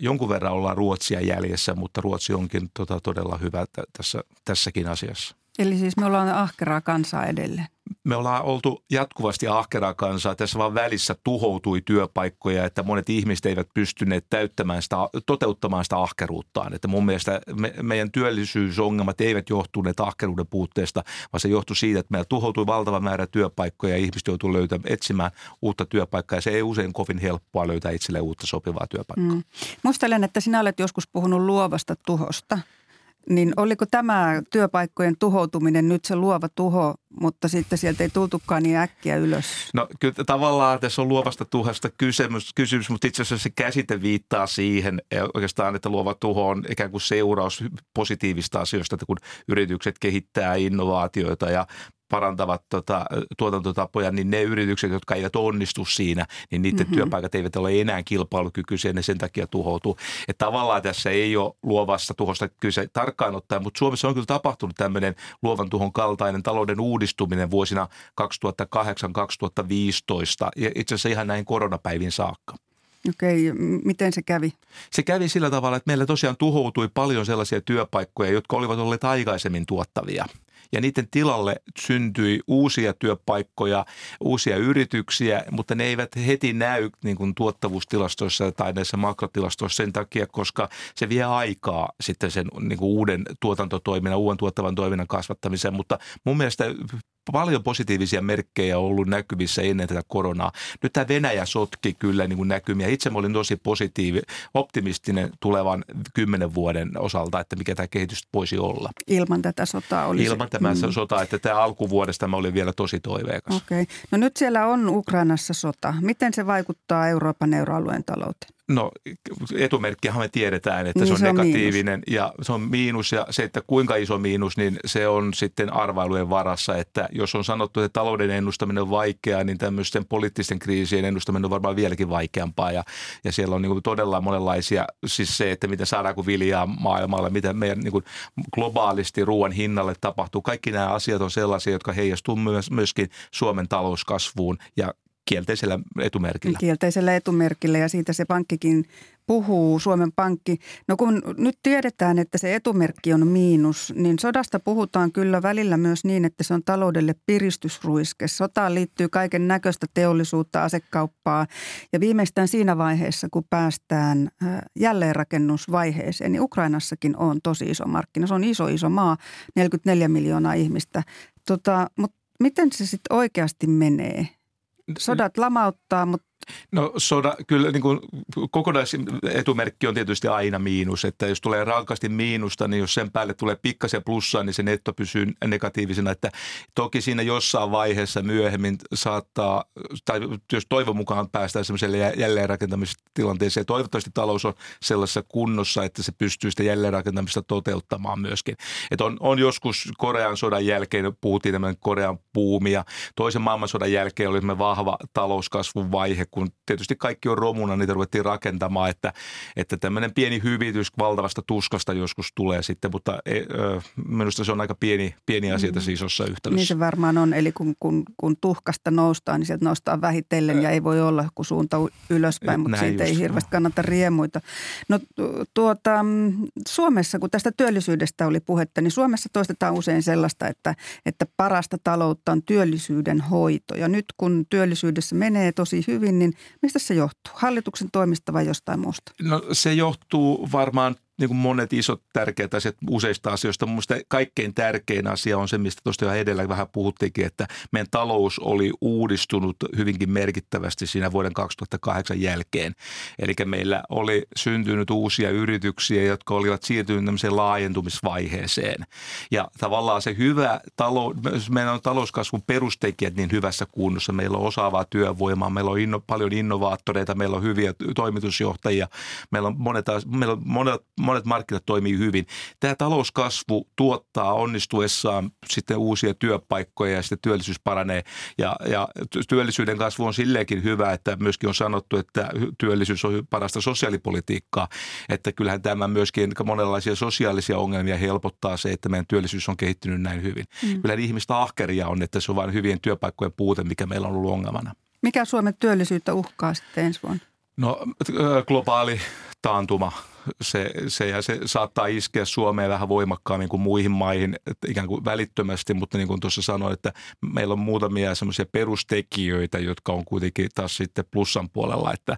Jonkun verran ollaan Ruotsia jäljessä, mutta Ruotsi onkin tota, todella hyvä tässä, tässäkin asiassa. Eli siis me ollaan ahkeraa kansaa edelleen. Me ollaan oltu jatkuvasti ahkeraa kansaa. Tässä vaan välissä tuhoutui työpaikkoja, että monet ihmiset eivät pystyneet täyttämään sitä, toteuttamaan sitä ahkeruuttaan. Että mun mielestä me, meidän työllisyysongelmat eivät johtuneet ahkeruuden puutteesta, vaan se johtui siitä, että meillä tuhoutui valtava määrä työpaikkoja ja ihmiset joutuivat löytämään, etsimään uutta työpaikkaa. Ja se ei usein kovin helppoa löytää itselleen uutta sopivaa työpaikkaa. Mm. Muistelen, että sinä olet joskus puhunut luovasta tuhosta – niin oliko tämä työpaikkojen tuhoutuminen nyt se luova tuho, mutta sitten sieltä ei tultukaan niin äkkiä ylös? No kyllä tavallaan tässä on luovasta tuhosta kysymys, kysymys mutta itse asiassa se käsite viittaa siihen oikeastaan, että luova tuho on ikään kuin seuraus positiivista asioista, että kun yritykset kehittää innovaatioita ja parantavat tota, tuotantotapoja, niin ne yritykset, jotka eivät onnistu siinä, niin niiden mm-hmm. työpaikat eivät ole enää kilpailukykyisiä, ne sen takia tuhoutuu. Että tavallaan tässä ei ole luovasta tuhosta kyse tarkkaan ottaen, mutta Suomessa on kyllä tapahtunut tämmöinen luovan tuhon kaltainen talouden uudistuminen vuosina 2008-2015 ja itse asiassa ihan näin koronapäivin saakka. Okei, miten se kävi? Se kävi sillä tavalla, että meillä tosiaan tuhoutui paljon sellaisia työpaikkoja, jotka olivat olleet aikaisemmin tuottavia – ja niiden tilalle syntyi uusia työpaikkoja, uusia yrityksiä, mutta ne eivät heti näy niin kuin tuottavuustilastoissa tai näissä makrotilastoissa sen takia, koska se vie aikaa sitten sen niin kuin uuden tuotantotoiminnan, uuden tuottavan toiminnan kasvattamiseen, mutta mun mielestä paljon positiivisia merkkejä ollut näkyvissä ennen tätä koronaa. Nyt tämä Venäjä sotki kyllä niin kuin näkymiä. Itse mä olin tosi positiivi, optimistinen tulevan kymmenen vuoden osalta, että mikä tämä kehitys voisi olla. Ilman tätä sotaa olisi. Ilman tämä mm. sotaa, että tämä alkuvuodesta mä olin vielä tosi toiveikas. Okei. Okay. No nyt siellä on Ukrainassa sota. Miten se vaikuttaa Euroopan euroalueen talouteen? No etumerkkihän me tiedetään, että niin se on se on negatiivinen miinus. ja se on miinus ja se, että kuinka iso miinus, niin se on sitten arvailujen varassa, että jos on sanottu, että talouden ennustaminen on vaikeaa, niin tämmöisten poliittisten kriisien ennustaminen on varmaan vieläkin vaikeampaa ja, ja siellä on niin kuin todella monenlaisia, siis se, että miten saadaanko viljaa maailmalle, miten meidän niin kuin globaalisti ruoan hinnalle tapahtuu. Kaikki nämä asiat on sellaisia, jotka heijastuu myös, myöskin Suomen talouskasvuun ja kielteisellä etumerkillä. Kielteisellä etumerkillä ja siitä se pankkikin puhuu, Suomen Pankki. No kun nyt tiedetään, että se etumerkki on miinus, niin sodasta puhutaan kyllä välillä myös niin, että se on taloudelle piristysruiske. Sotaan liittyy kaiken näköistä teollisuutta, asekauppaa ja viimeistään siinä vaiheessa, kun päästään jälleenrakennusvaiheeseen, niin Ukrainassakin on tosi iso markkina. Se on iso, iso maa, 44 miljoonaa ihmistä. Tota, mutta miten se sitten oikeasti menee? Sodat lamauttaa, mutta No soda, kyllä niin kuin kokonaisetumerkki on tietysti aina miinus, että jos tulee rankasti miinusta, niin jos sen päälle tulee pikkasen plussaa, niin se netto pysyy negatiivisena, että toki siinä jossain vaiheessa myöhemmin saattaa, tai jos toivon mukaan päästään semmoiselle jälleenrakentamistilanteeseen, toivottavasti talous on sellaisessa kunnossa, että se pystyy sitä jälleenrakentamista toteuttamaan myöskin. Että on, on joskus Korean sodan jälkeen, puhuttiin tämän Korean puumia, toisen maailmansodan jälkeen oli vahva talouskasvun vaihe, kun tietysti kaikki on romuna, niitä ruvettiin rakentamaan, että, että tämmöinen pieni hyvitys valtavasta tuskasta joskus tulee sitten, mutta e, ö, minusta se on aika pieni, pieni asia tässä mm. isossa yhtälössä. Niin se varmaan on, eli kun, kun, kun tuhkasta noustaan, niin sieltä noustaan vähitellen ja ei voi olla kuin suunta ylöspäin, mutta Näin siitä just, ei hirveästi kannata riemuita. No tuota, Suomessa, kun tästä työllisyydestä oli puhetta, niin Suomessa toistetaan usein sellaista, että, että parasta taloutta on työllisyyden hoito. Ja nyt kun työllisyydessä menee tosi hyvin, niin mistä se johtuu? Hallituksen toimista vai jostain muusta? No se johtuu varmaan niin kuin monet isot tärkeät asiat useista asioista. Mun kaikkein tärkein asia on se, mistä tuosta jo edellä vähän puhuttiinkin, että meidän talous oli uudistunut hyvinkin merkittävästi siinä vuoden 2008 jälkeen. Eli meillä oli syntynyt uusia yrityksiä, jotka olivat siirtyneet tämmöiseen laajentumisvaiheeseen. Ja tavallaan se hyvä talou, meidän on talouskasvun perustekijät niin hyvässä kunnossa. Meillä on osaavaa työvoimaa, meillä on inno, paljon innovaattoreita, meillä on hyviä toimitusjohtajia, meillä on monet, meillä on monet, monet markkinat toimii hyvin. Tämä talouskasvu tuottaa onnistuessaan sitten uusia työpaikkoja ja sitten työllisyys paranee. Ja, ja työllisyyden kasvu on silleenkin hyvä, että myöskin on sanottu, että työllisyys on parasta sosiaalipolitiikkaa. Että kyllähän tämä myöskin monenlaisia sosiaalisia ongelmia helpottaa se, että meidän työllisyys on kehittynyt näin hyvin. Mm. Kyllä ihmistä ahkeria on, että se on vain hyvien työpaikkojen puute, mikä meillä on ollut ongelmana. Mikä Suomen työllisyyttä uhkaa sitten ensi vuonna? No globaali taantuma se, se, ja se saattaa iskeä Suomeen vähän voimakkaammin kuin muihin maihin, ikään kuin välittömästi, mutta niin kuin tuossa sanoin, että meillä on muutamia semmoisia perustekijöitä, jotka on kuitenkin taas sitten plussan puolella, että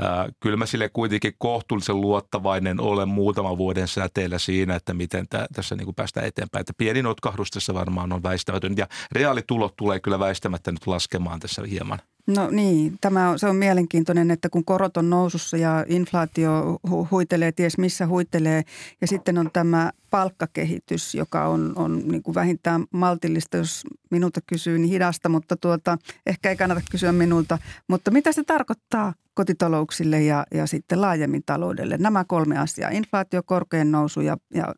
ää, kyllä mä sille kuitenkin kohtuullisen luottavainen olen muutaman vuoden säteellä siinä, että miten tä, tässä niin kuin päästään eteenpäin. Että pieni notkahdus tässä varmaan on väistämätön ja reaalitulot tulee kyllä väistämättä nyt laskemaan tässä hieman. No niin, tämä on, se on mielenkiintoinen, että kun korot on nousussa ja inflaatio hu- huitelee, ties missä huitelee, ja sitten on tämä palkkakehitys, joka on, on niin kuin vähintään maltillista, jos minulta kysyy, niin hidasta, mutta tuota, ehkä ei kannata kysyä minulta. Mutta mitä se tarkoittaa kotitalouksille ja, ja sitten laajemmin taloudelle? Nämä kolme asiaa, inflaatio, korkean nousu ja, ja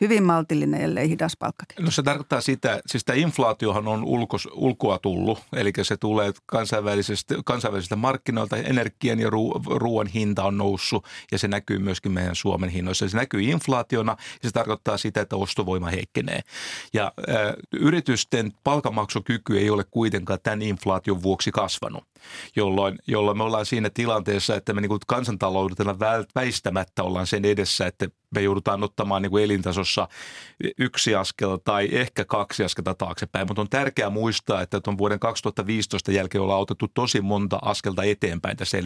hyvin maltillinen, ellei hidas palkkakehitys. No se tarkoittaa sitä, siis tämä inflaatiohan on ulkos, ulkoa tullut, eli se tulee kansainvälisestä, kansainvälisestä markkinoilta, energian ja ruoan hinta on noussut ja se näkyy myöskin meidän Suomen hinnoissa. Se näkyy inflaationa ja se tarkoittaa sitä, että ostovoima heikkenee. Ja äh, yritysten palkanmaksukyky ei ole kuitenkaan tämän inflaation vuoksi kasvanut, jolloin, jolloin me ollaan siinä tilanteessa, että me niin kansantaloudella väistämättä ollaan sen edessä, että me joudutaan ottamaan niin kuin elintasossa yksi askel tai ehkä kaksi askelta taaksepäin. Mutta on tärkeää muistaa, että tuon vuoden 2015 jälkeen ollaan otettu tosi monta askelta eteenpäin tässä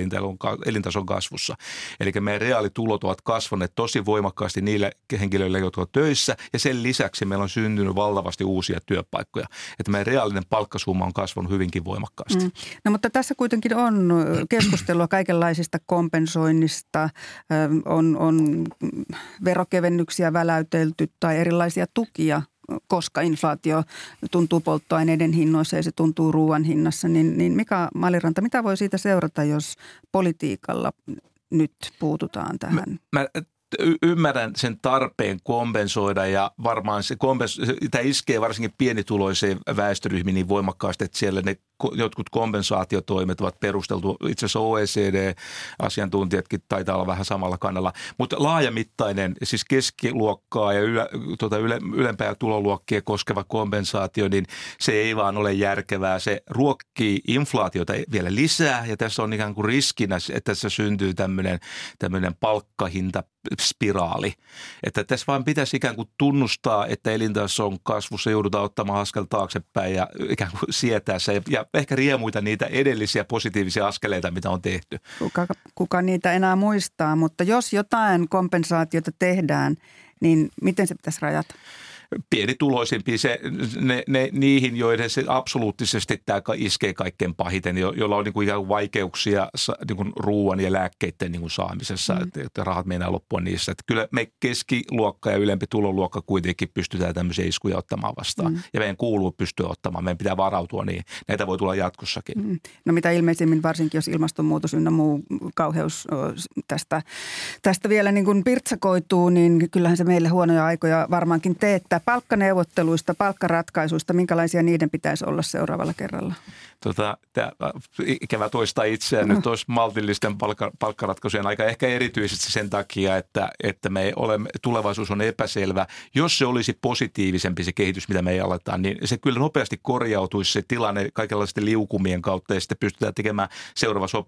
elintason kasvussa. Eli meidän reaalitulot ovat kasvaneet tosi voimakkaasti niille henkilöille, jotka ovat töissä ja sen lisäksi meillä on syntynyt valtavasti uusia työpaikkoja. Että meidän reaalinen palkkasumma on kasvanut hyvinkin voimakkaasti. Mm. No mutta tässä kuitenkin on keskustelua kaikenlaisista kompensoinnista, on, on verokevennyksiä väläytelty tai erilaisia tukia koska inflaatio tuntuu polttoaineiden hinnoissa ja se tuntuu ruoan hinnassa, niin, niin Mika Maliranta, mitä voi siitä seurata, jos politiikalla nyt puututaan tähän? Mä, mä ymmärrän sen tarpeen kompensoida ja varmaan se kompens- tämä iskee varsinkin pienituloiseen väestöryhmiin niin voimakkaasti, että siellä ne jotkut kompensaatiotoimet ovat perusteltu. Itse asiassa OECD-asiantuntijatkin taitaa olla vähän samalla kannalla. Mutta laajamittainen, siis keskiluokkaa ja ylä, tuota yle, ylempää tuloluokkia koskeva kompensaatio, niin se ei vaan ole järkevää. Se ruokkii inflaatiota vielä lisää ja tässä on ikään kuin riskinä, että tässä syntyy tämmöinen, tämmöinen palkkahinta spiraali. Että tässä vaan pitäisi ikään kuin tunnustaa, että elintason kasvussa joudutaan ottamaan askel taaksepäin ja ikään kuin sietää se ja ehkä riemuita niitä edellisiä positiivisia askeleita, mitä on tehty. Kuka, kuka niitä enää muistaa, mutta jos jotain kompensaatiota tehdään, niin miten se pitäisi rajata? Pienituloisimpiin, se, ne, ne, niihin, joiden se absoluuttisesti tämä iskee kaikkein pahiten, jo, joilla on niin kuin ihan vaikeuksia niin kuin ruoan ja lääkkeiden niin kuin saamisessa, mm. että, että rahat meinaa loppua niissä. Että kyllä me keskiluokka ja ylempi tuloluokka kuitenkin pystytään tämmöisiä iskuja ottamaan vastaan. Mm. Ja meidän kuuluu pystyä ottamaan, meidän pitää varautua niin. Näitä voi tulla jatkossakin. Mm. No mitä ilmeisimmin, varsinkin jos ilmastonmuutos ynnä muu kauheus tästä, tästä vielä niin kuin pirtsakoituu, niin kyllähän se meille huonoja aikoja varmaankin teettää että palkkaneuvotteluista, palkkaratkaisuista, minkälaisia niiden pitäisi olla seuraavalla kerralla? Tota, tämä, ikävä toista itseään nyt olisi maltillisten palkka, palkkaratkaisujen aika ehkä erityisesti sen takia, että, että me olemme, tulevaisuus on epäselvä. Jos se olisi positiivisempi se kehitys, mitä me ei aletaan, niin se kyllä nopeasti korjautuisi se tilanne kaikenlaisten liukumien kautta ja sitten pystytään tekemään seuraava so,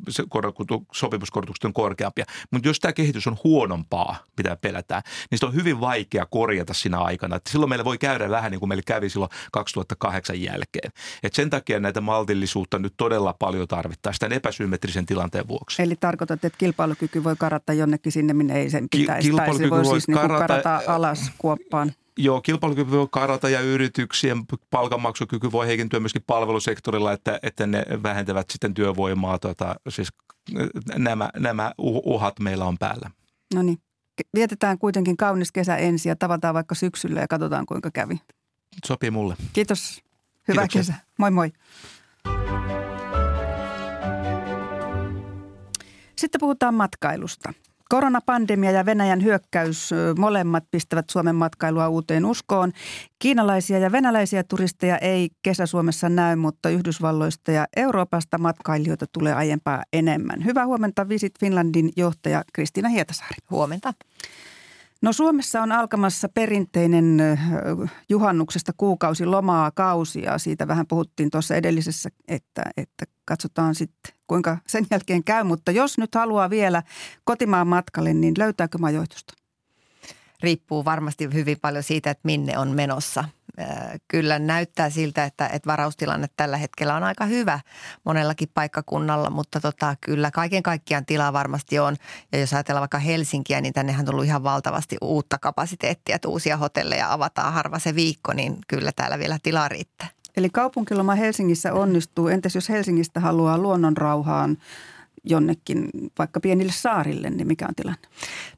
sopimuskorotukset korkeampia. Mutta jos tämä kehitys on huonompaa, mitä pelätään, niin se on hyvin vaikea korjata siinä aikana. Että silloin meillä voi käydä vähän niin kuin meillä kävi silloin 2008 jälkeen. Et sen takia näitä maltillisuutta nyt todella paljon tarvittaisiin tämän epäsymmetrisen tilanteen vuoksi. Eli tarkoitat, että kilpailukyky voi karata jonnekin sinne, minne ei sen pitäisi. Kilpailukyky tai se voi, voi siis karata, niin karata alas kuoppaan. Joo, kilpailukyky voi karata ja yrityksien palkanmaksukyky voi heikentyä myöskin palvelusektorilla, että, että ne vähentävät sitten työvoimaa. Tota, siis nämä, nämä uhat meillä on päällä. No niin. Vietetään kuitenkin kaunis kesä ensin ja tavataan vaikka syksyllä ja katsotaan kuinka kävi. Sopii mulle. Kiitos. Hyvää Kiitoksia. kesä. Moi moi. Sitten puhutaan matkailusta. Koronapandemia ja Venäjän hyökkäys molemmat pistävät Suomen matkailua uuteen uskoon. Kiinalaisia ja venäläisiä turisteja ei kesä-Suomessa näy, mutta Yhdysvalloista ja Euroopasta matkailijoita tulee aiempaa enemmän. Hyvää huomenta Visit Finlandin johtaja Kristiina Hietasaari. Huomenta. No Suomessa on alkamassa perinteinen juhannuksesta kuukausi lomaa kausia. Siitä vähän puhuttiin tuossa edellisessä, että, että katsotaan sitten kuinka sen jälkeen käy. Mutta jos nyt haluaa vielä kotimaan matkalle, niin löytääkö majoitusta? Riippuu varmasti hyvin paljon siitä, että minne on menossa. Kyllä näyttää siltä, että, että varaustilanne tällä hetkellä on aika hyvä monellakin paikkakunnalla, mutta tota, kyllä kaiken kaikkiaan tilaa varmasti on. Ja jos ajatellaan vaikka Helsinkiä, niin tännehän on tullut ihan valtavasti uutta kapasiteettia, että uusia hotelleja avataan harva se viikko, niin kyllä täällä vielä tilaa riittää. Eli kaupunkiloma Helsingissä onnistuu. Entäs jos Helsingistä haluaa luonnonrauhaan jonnekin vaikka pienille saarille, niin mikä on tilanne?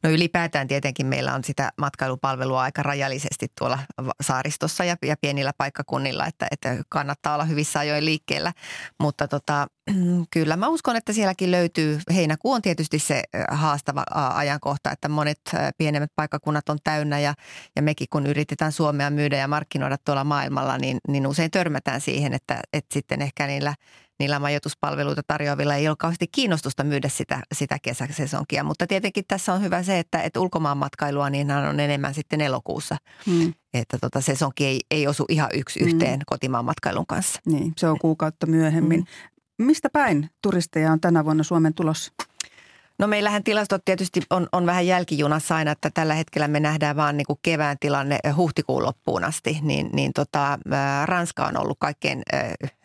No ylipäätään tietenkin meillä on sitä matkailupalvelua aika rajallisesti tuolla saaristossa ja, ja pienillä paikkakunnilla, että, että kannattaa olla hyvissä ajoin liikkeellä. Mutta tota, kyllä mä uskon, että sielläkin löytyy, heinäkuu on tietysti se haastava ajankohta, että monet pienemmät paikkakunnat on täynnä ja, ja mekin kun yritetään Suomea myydä ja markkinoida tuolla maailmalla, niin, niin usein törmätään siihen, että, että sitten ehkä niillä niillä majoituspalveluita tarjoavilla ei ole kauheasti kiinnostusta myydä sitä, sitä kesäsesonkia. Mutta tietenkin tässä on hyvä se, että, että ulkomaan matkailua niin on enemmän sitten elokuussa. Hmm. Että tota, sesonki ei, ei osu ihan yksi hmm. yhteen kotimaan matkailun kanssa. Niin, se on kuukautta myöhemmin. Hmm. Mistä päin turisteja on tänä vuonna Suomen tulossa? No meillähän tilastot tietysti on, on vähän jälkijunassa aina, että tällä hetkellä me nähdään vaan niin kuin kevään tilanne huhtikuun loppuun asti. Niin, niin tota, Ranska on ollut kaikkein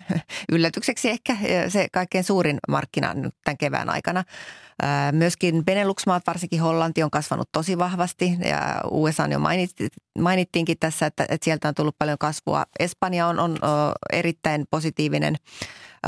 yllätykseksi ehkä se kaikkein suurin markkina nyt tämän kevään aikana. Myöskin Benelux-maat, varsinkin Hollanti, on kasvanut tosi vahvasti ja USA jo mainittiinkin tässä, että, että sieltä on tullut paljon kasvua. Espanja on, on erittäin positiivinen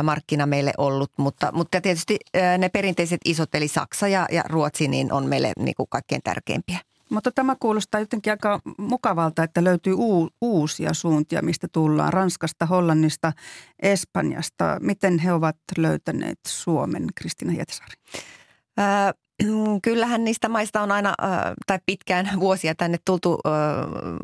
markkina meille ollut, mutta, mutta tietysti ne perinteiset isot, eli Saksa ja, ja Ruotsi, niin on meille niin kuin kaikkein tärkeimpiä. Mutta tämä kuulostaa jotenkin aika mukavalta, että löytyy uu, uusia suuntia, mistä tullaan. Ranskasta, Hollannista, Espanjasta. Miten he ovat löytäneet Suomen, Kristina Hietasaari? kyllähän niistä maista on aina tai pitkään vuosia tänne tultu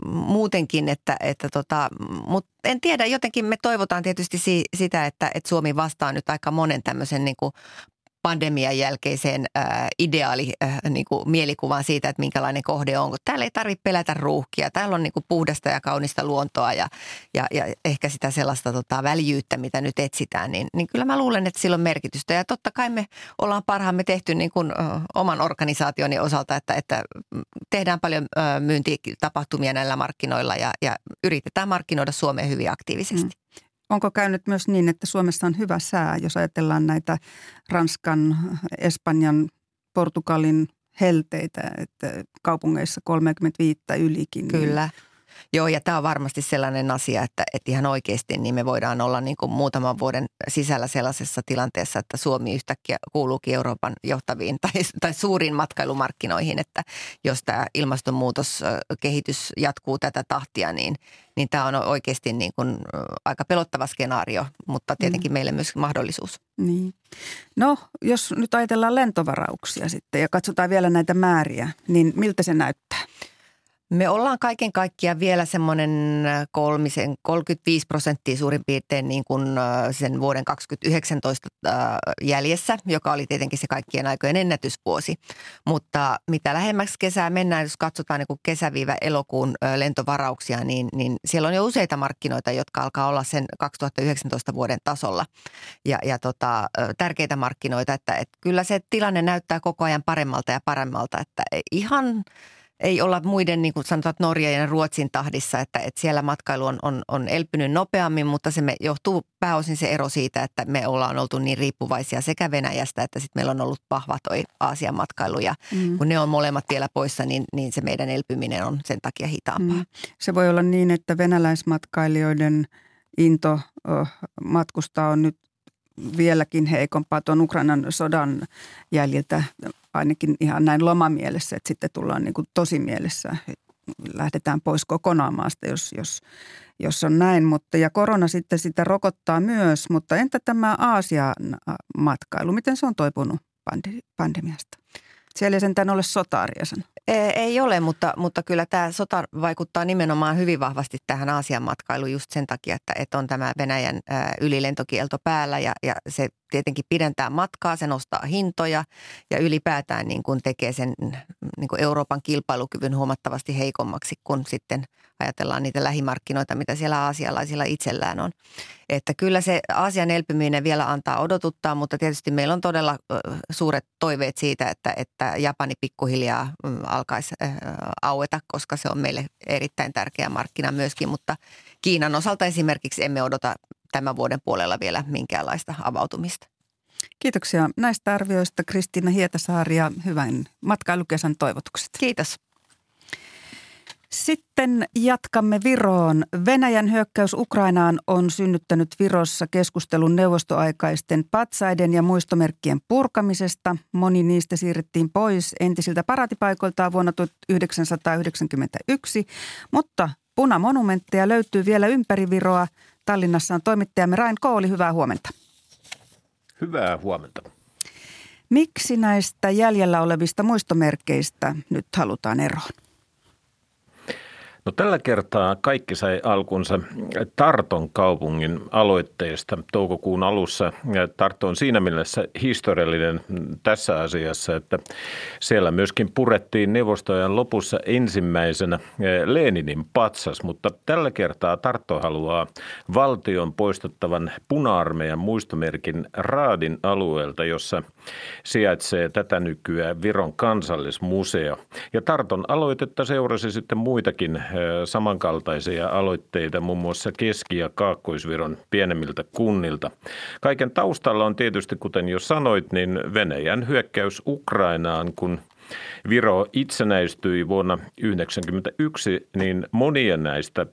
muutenkin, että, että tota, mutta en tiedä, jotenkin me toivotaan tietysti si, sitä, että, että Suomi vastaa nyt aika monen tämmöisen niin kuin pandemian jälkeiseen äh, ideaali äh, niin kuin mielikuvaan siitä, että minkälainen kohde on. Kun täällä ei tarvitse pelätä ruuhkia. Täällä on niin kuin puhdasta ja kaunista luontoa ja, ja, ja ehkä sitä sellaista tota, väljyyttä, mitä nyt etsitään. Niin, niin kyllä mä luulen, että sillä on merkitystä. Ja totta kai me ollaan parhaamme tehty niin kuin, äh, oman organisaationi osalta, että, että tehdään paljon äh, myyntitapahtumia näillä markkinoilla ja, ja yritetään markkinoida Suomeen hyvin aktiivisesti. Mm. Onko käynyt myös niin, että Suomessa on hyvä sää, jos ajatellaan näitä Ranskan, Espanjan, Portugalin helteitä, että kaupungeissa 35 ylikin. Niin Kyllä. Niin Joo, ja tämä on varmasti sellainen asia, että, että ihan oikeasti niin me voidaan olla niin kuin muutaman vuoden sisällä sellaisessa tilanteessa, että Suomi yhtäkkiä kuuluukin Euroopan johtaviin tai, tai suuriin matkailumarkkinoihin, että jos tämä ilmastonmuutoskehitys jatkuu tätä tahtia, niin, niin tämä on oikeasti niin kuin aika pelottava skenaario, mutta tietenkin mm. meille myös mahdollisuus. Niin. No, jos nyt ajatellaan lentovarauksia sitten ja katsotaan vielä näitä määriä, niin miltä se näyttää? Me ollaan kaiken kaikkiaan vielä semmoinen kolmisen, 35 prosenttia suurin piirtein niin kuin sen vuoden 2019 jäljessä, joka oli tietenkin se kaikkien aikojen ennätysvuosi. Mutta mitä lähemmäksi kesää mennään, jos katsotaan niin kuin kesäviivä elokuun lentovarauksia, niin, niin siellä on jo useita markkinoita, jotka alkaa olla sen 2019 vuoden tasolla. Ja, ja tota, tärkeitä markkinoita, että, että kyllä se tilanne näyttää koko ajan paremmalta ja paremmalta, että ihan – ei olla muiden niin kuin sanotaan Norja ja Ruotsin tahdissa, että, että siellä matkailu on, on, on elpynyt nopeammin, mutta se me johtuu pääosin se ero siitä, että me ollaan oltu niin riippuvaisia sekä Venäjästä, että sitten meillä on ollut vahva toi Aasian matkailu ja mm. kun ne on molemmat vielä poissa, niin, niin se meidän elpyminen on sen takia hitaampaa. Mm. Se voi olla niin, että venäläismatkailijoiden into matkustaa on nyt vieläkin heikompaa tuon Ukrainan sodan jäljiltä, ainakin ihan näin lomamielessä, että sitten tullaan niin kuin tosi mielessä, lähdetään pois kokonaan maasta, jos, jos, jos on näin. Mutta, ja korona sitten sitä rokottaa myös, mutta entä tämä Aasian matkailu, miten se on toipunut pandemiasta? Siellä ei sentään ole sotaa, Riesan. Ei ole, mutta, mutta kyllä tämä sota vaikuttaa nimenomaan hyvin vahvasti tähän Aasian matkailuun just sen takia, että, että on tämä Venäjän ylilentokielto päällä ja, ja se tietenkin pidentää matkaa, se nostaa hintoja ja ylipäätään niin kuin tekee sen niin kuin Euroopan kilpailukyvyn huomattavasti heikommaksi, kun sitten ajatellaan niitä lähimarkkinoita, mitä siellä aasialaisilla itsellään on. Että kyllä se Aasian elpyminen vielä antaa odotuttaa, mutta tietysti meillä on todella suuret toiveet siitä, että, että Japani pikkuhiljaa mm, alkaisi aueta, koska se on meille erittäin tärkeä markkina myöskin, mutta Kiinan osalta esimerkiksi emme odota tämän vuoden puolella vielä minkäänlaista avautumista. Kiitoksia näistä arvioista Kristiina Hietasaari ja hyvän matkailukesän toivotukset. Kiitos. Sitten jatkamme Viroon. Venäjän hyökkäys Ukrainaan on synnyttänyt Virossa keskustelun neuvostoaikaisten patsaiden ja muistomerkkien purkamisesta. Moni niistä siirrettiin pois entisiltä paratipaikoiltaan vuonna 1991, mutta punamonumentteja löytyy vielä ympäri Viroa. Tallinnassa on toimittajamme Rain Kooli, hyvää huomenta. Hyvää huomenta. Miksi näistä jäljellä olevista muistomerkeistä nyt halutaan eroon? No tällä kertaa kaikki sai alkunsa Tarton kaupungin aloitteesta toukokuun alussa. Tarto on siinä mielessä historiallinen tässä asiassa, että siellä myöskin purettiin neuvostojen lopussa ensimmäisenä Leninin patsas, mutta tällä kertaa Tarto haluaa valtion poistettavan puna-armeijan muistomerkin Raadin alueelta, jossa sijaitsee tätä nykyään Viron kansallismuseo. Ja Tarton aloitetta seurasi sitten muitakin samankaltaisia aloitteita muun muassa Keski- ja Kaakkoisviron pienemmiltä kunnilta. Kaiken taustalla on tietysti, kuten jo sanoit, niin Venäjän hyökkäys Ukrainaan, kun Viro itsenäistyi vuonna 1991, niin monia näistä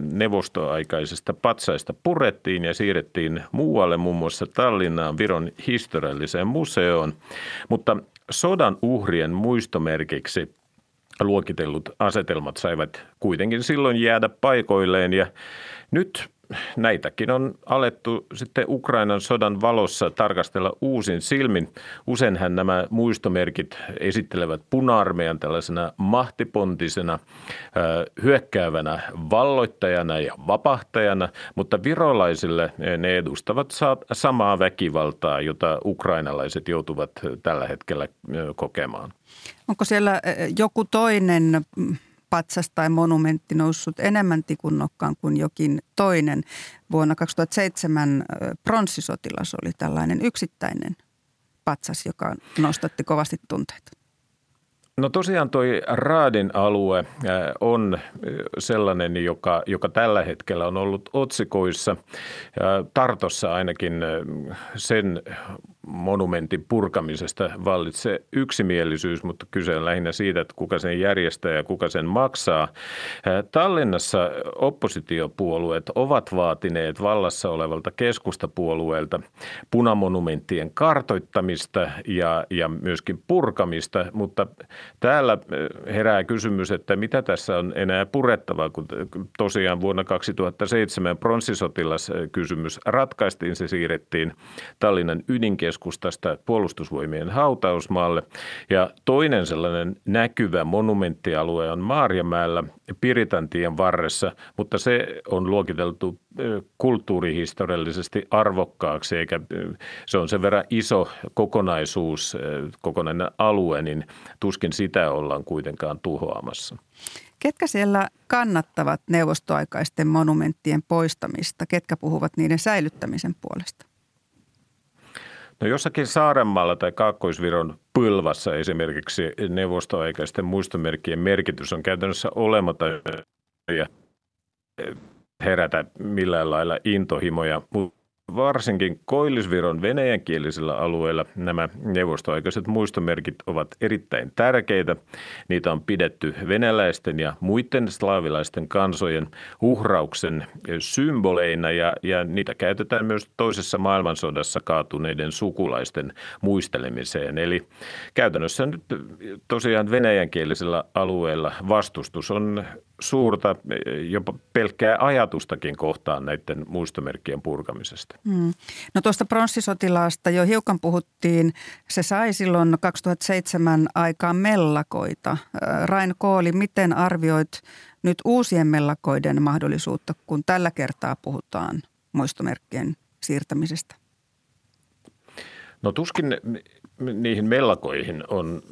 neuvostoaikaisista patsaista purettiin ja siirrettiin muualle, muun muassa Tallinnaan Viron historialliseen museoon. Mutta sodan uhrien muistomerkiksi luokitellut asetelmat saivat kuitenkin silloin jäädä paikoilleen ja nyt näitäkin on alettu sitten Ukrainan sodan valossa tarkastella uusin silmin. Useinhän nämä muistomerkit esittelevät puna-armeijan tällaisena mahtipontisena, hyökkäävänä valloittajana ja vapahtajana, mutta virolaisille ne edustavat samaa väkivaltaa, jota ukrainalaiset joutuvat tällä hetkellä kokemaan. Onko siellä joku toinen patsas tai monumentti noussut enemmän tikunnokkaan kuin jokin toinen. Vuonna 2007 pronssisotilas oli tällainen yksittäinen patsas, joka nostatti kovasti tunteita. No tosiaan toi Raadin alue on sellainen, joka, joka tällä hetkellä on ollut otsikoissa. Tartossa ainakin sen monumentin purkamisesta vallitsee yksimielisyys, mutta kyse on lähinnä siitä, että kuka sen järjestää ja kuka sen maksaa. Tallinnassa oppositiopuolueet ovat vaatineet vallassa olevalta keskustapuolueelta punamonumenttien kartoittamista ja, ja myöskin purkamista, mutta täällä herää kysymys, että mitä tässä on enää purettavaa, kun tosiaan vuonna 2007 pronssisotilaskysymys ratkaistiin, se siirrettiin Tallinnan ydinkeskustelu keskustasta puolustusvoimien hautausmaalle. Ja toinen sellainen näkyvä monumenttialue on Maarjamäellä Piritantien varressa, mutta se on luokiteltu kulttuurihistoriallisesti arvokkaaksi, eikä se on sen verran iso kokonaisuus, kokonainen alue, niin tuskin sitä ollaan kuitenkaan tuhoamassa. Ketkä siellä kannattavat neuvostoaikaisten monumenttien poistamista? Ketkä puhuvat niiden säilyttämisen puolesta? No jossakin Saarenmaalla tai Kaakkoisviron Pylvässä esimerkiksi neuvostoaikaisten muistomerkkien merkitys on käytännössä olematon ja herätä millään lailla intohimoja, mutta Varsinkin Koillisviron venäjänkielisillä alueilla nämä neuvostoaikaiset muistomerkit ovat erittäin tärkeitä. Niitä on pidetty venäläisten ja muiden slaavilaisten kansojen uhrauksen symboleina ja, ja niitä käytetään myös toisessa maailmansodassa kaatuneiden sukulaisten muistelemiseen. Eli käytännössä nyt tosiaan venäjänkielisillä alueilla vastustus on suurta, jopa pelkkää ajatustakin kohtaan näiden muistomerkkien purkamisesta. Hmm. No tuosta pronssisotilaasta jo hiukan puhuttiin. Se sai silloin 2007 aikaan mellakoita. Rain Kooli, miten arvioit nyt uusien mellakoiden mahdollisuutta, kun tällä kertaa puhutaan muistomerkkien siirtämisestä? No tuskin niihin mellakoihin on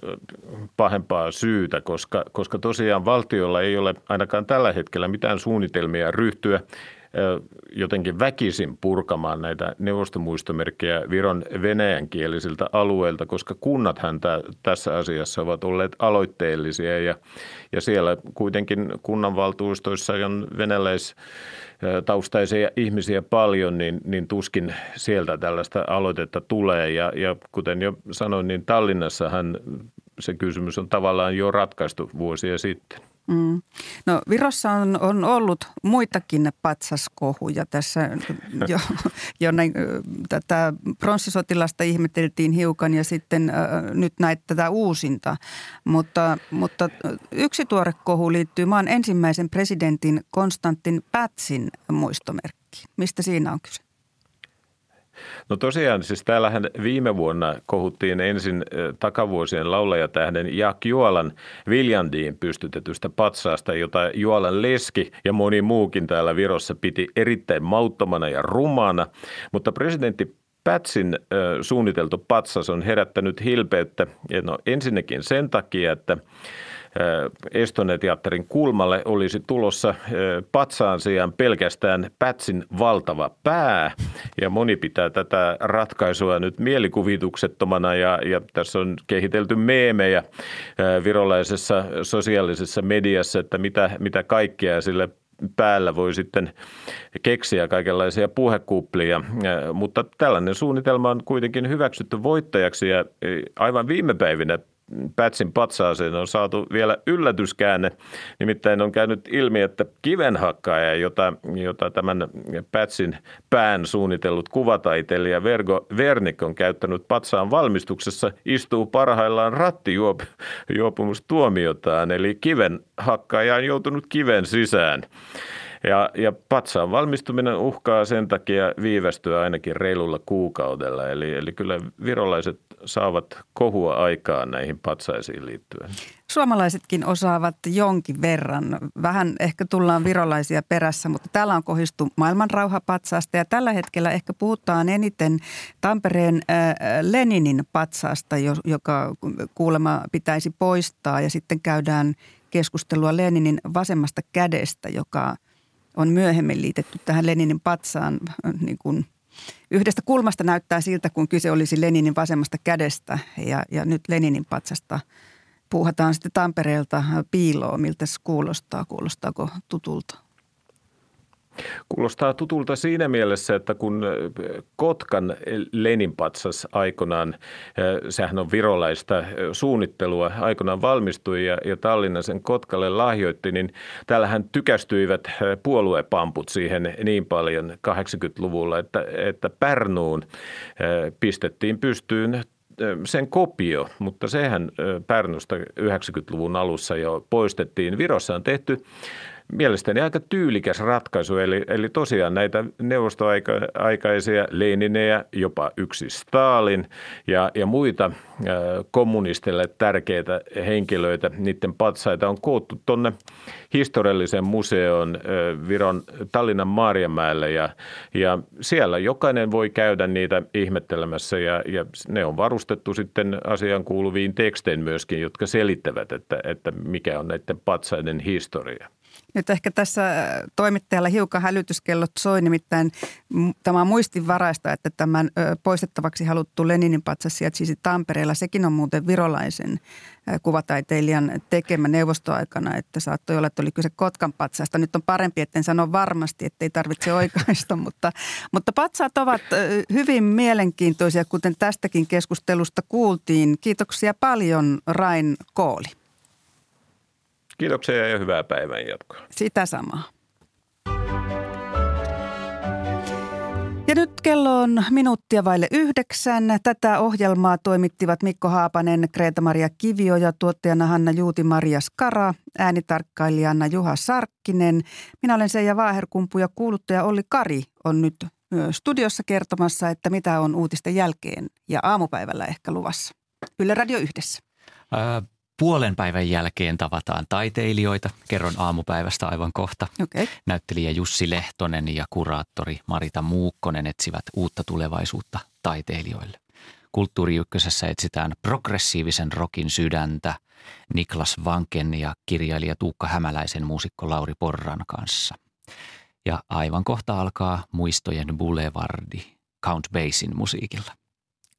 pahempaa syytä, koska, koska tosiaan valtiolla ei ole ainakaan tällä hetkellä mitään suunnitelmia ryhtyä jotenkin väkisin purkamaan näitä neuvostomuistomerkkejä Viron venäjänkielisiltä alueilta, koska kunnathan tässä asiassa ovat olleet aloitteellisia ja, ja siellä kuitenkin kunnanvaltuustoissa on venäläis taustaisia ihmisiä paljon, niin, niin tuskin sieltä tällaista aloitetta tulee. Ja, ja kuten jo sanoin, niin Tallinnassahan se kysymys on tavallaan jo ratkaistu vuosia sitten. Mm. No Virossa on, on ollut muitakin patsaskohuja tässä. Jo, jo näin, tätä pronssisotilasta ihmeteltiin hiukan ja sitten äh, nyt näitä tätä uusinta. Mutta, mutta yksi tuore kohu liittyy maan ensimmäisen presidentin Konstantin Pätsin muistomerkki. Mistä siinä on kyse? No tosiaan, siis täällähän viime vuonna kohuttiin ensin takavuosien laulajatähden Jaak Juolan Viljandiin pystytetystä patsaasta, jota Juolan leski ja moni muukin täällä Virossa piti erittäin mauttomana ja rumana. Mutta presidentti Pätsin suunniteltu patsas on herättänyt hilpeyttä no, ensinnäkin sen takia, että Estone-teatterin kulmalle olisi tulossa patsaan sijaan pelkästään Pätsin valtava pää. Ja moni pitää tätä ratkaisua nyt mielikuvituksettomana ja, ja tässä on kehitelty meemejä virolaisessa sosiaalisessa mediassa, että mitä, mitä kaikkea sille päällä voi sitten keksiä kaikenlaisia puhekuplia, mutta tällainen suunnitelma on kuitenkin hyväksytty voittajaksi ja aivan viime päivinä Pätsin patsaaseen on saatu vielä yllätyskäänne. Nimittäin on käynyt ilmi, että kivenhakkaaja, jota, jota tämän Pätsin pään suunnitellut kuvataiteilija Vergo Vernik on käyttänyt patsaan valmistuksessa, istuu parhaillaan rattijuopumustuomiotaan, eli kivenhakkaaja on joutunut kiven sisään. Ja, ja patsaan valmistuminen uhkaa sen takia viivästyä ainakin reilulla kuukaudella. Eli, eli kyllä virolaiset saavat kohua aikaan näihin patsaisiin liittyen. Suomalaisetkin osaavat jonkin verran. Vähän ehkä tullaan virolaisia perässä, mutta täällä on kohistu maailmanrauhapatsaasta ja tällä hetkellä ehkä puhutaan eniten Tampereen Leninin patsaasta, joka kuulemma pitäisi poistaa ja sitten käydään keskustelua Leninin vasemmasta kädestä, joka on myöhemmin liitetty tähän Leninin patsaan niin kuin – yhdestä kulmasta näyttää siltä, kun kyse olisi Leninin vasemmasta kädestä ja, ja nyt Leninin patsasta puuhataan sitten Tampereelta piiloon. Miltä se kuulostaa? Kuulostaako tutulta? Kuulostaa tutulta siinä mielessä, että kun Kotkan Leninpatsas aikoinaan, sehän on virolaista suunnittelua, aikoinaan valmistui ja, ja Tallinna sen Kotkalle lahjoitti, niin täällähän tykästyivät puoluepamput siihen niin paljon 80-luvulla, että, että Pärnuun pistettiin pystyyn sen kopio, mutta sehän Pärnusta 90-luvun alussa jo poistettiin. Virossa on tehty mielestäni aika tyylikäs ratkaisu. Eli, eli tosiaan näitä neuvostoaikaisia Leninejä, jopa yksi Stalin ja, ja muita kommunistille tärkeitä henkilöitä, niiden patsaita on koottu tuonne historiallisen museon Viron Tallinnan Maariamäelle ja, ja siellä jokainen voi käydä niitä ihmettelemässä ja, ja ne on varustettu sitten asian kuuluviin tekstein myöskin, jotka selittävät, että, että mikä on näiden patsaiden historia. Nyt ehkä tässä äh, toimittajalla hiukan hälytyskellot soi, nimittäin tämä on muistinvaraista, että tämän poistettavaksi haluttu Leninin patsas sijaitsisi Tampereella. Sekin on muuten virolaisen kuvataiteilijan tekemä neuvostoaikana, että saattoi olla, että oli kyse Kotkan patsasta. Nyt on parempi, etten sano varmasti, ettei tarvitse oikaista, mutta, mutta patsaat ovat hyvin mielenkiintoisia, kuten tästäkin keskustelusta kuultiin. Kiitoksia paljon Rain Kooli. Kiitoksia ja hyvää päivän jatkoa. Sitä samaa. Ja nyt kello on minuuttia vaille yhdeksän. Tätä ohjelmaa toimittivat Mikko Haapanen, Kreta-Maria Kivio ja tuottajana Hanna Juuti-Maria Skara, äänitarkkailijana Juha Sarkkinen. Minä olen Seija Vaaherkumpu ja kuuluttaja Olli Kari on nyt studiossa kertomassa, että mitä on uutisten jälkeen ja aamupäivällä ehkä luvassa. Yle Radio yhdessä. Ää, puolen päivän jälkeen tavataan taiteilijoita. Kerron aamupäivästä aivan kohta. Okay. Näyttelijä Jussi Lehtonen ja kuraattori Marita Muukkonen etsivät uutta tulevaisuutta taiteilijoille. Kulttuuriykkösessä etsitään progressiivisen rokin sydäntä Niklas Vanken ja kirjailija Tuukka Hämäläisen muusikko Lauri Porran kanssa. Ja aivan kohta alkaa Muistojen Boulevardi Count Basin musiikilla.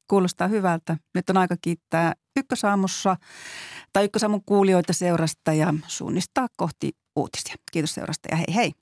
Kuulostaa hyvältä. Nyt on aika kiittää Ykkösaamussa tai Ykkösaamun kuulijoita seurasta ja suunnistaa kohti uutisia. Kiitos seurasta ja hei hei.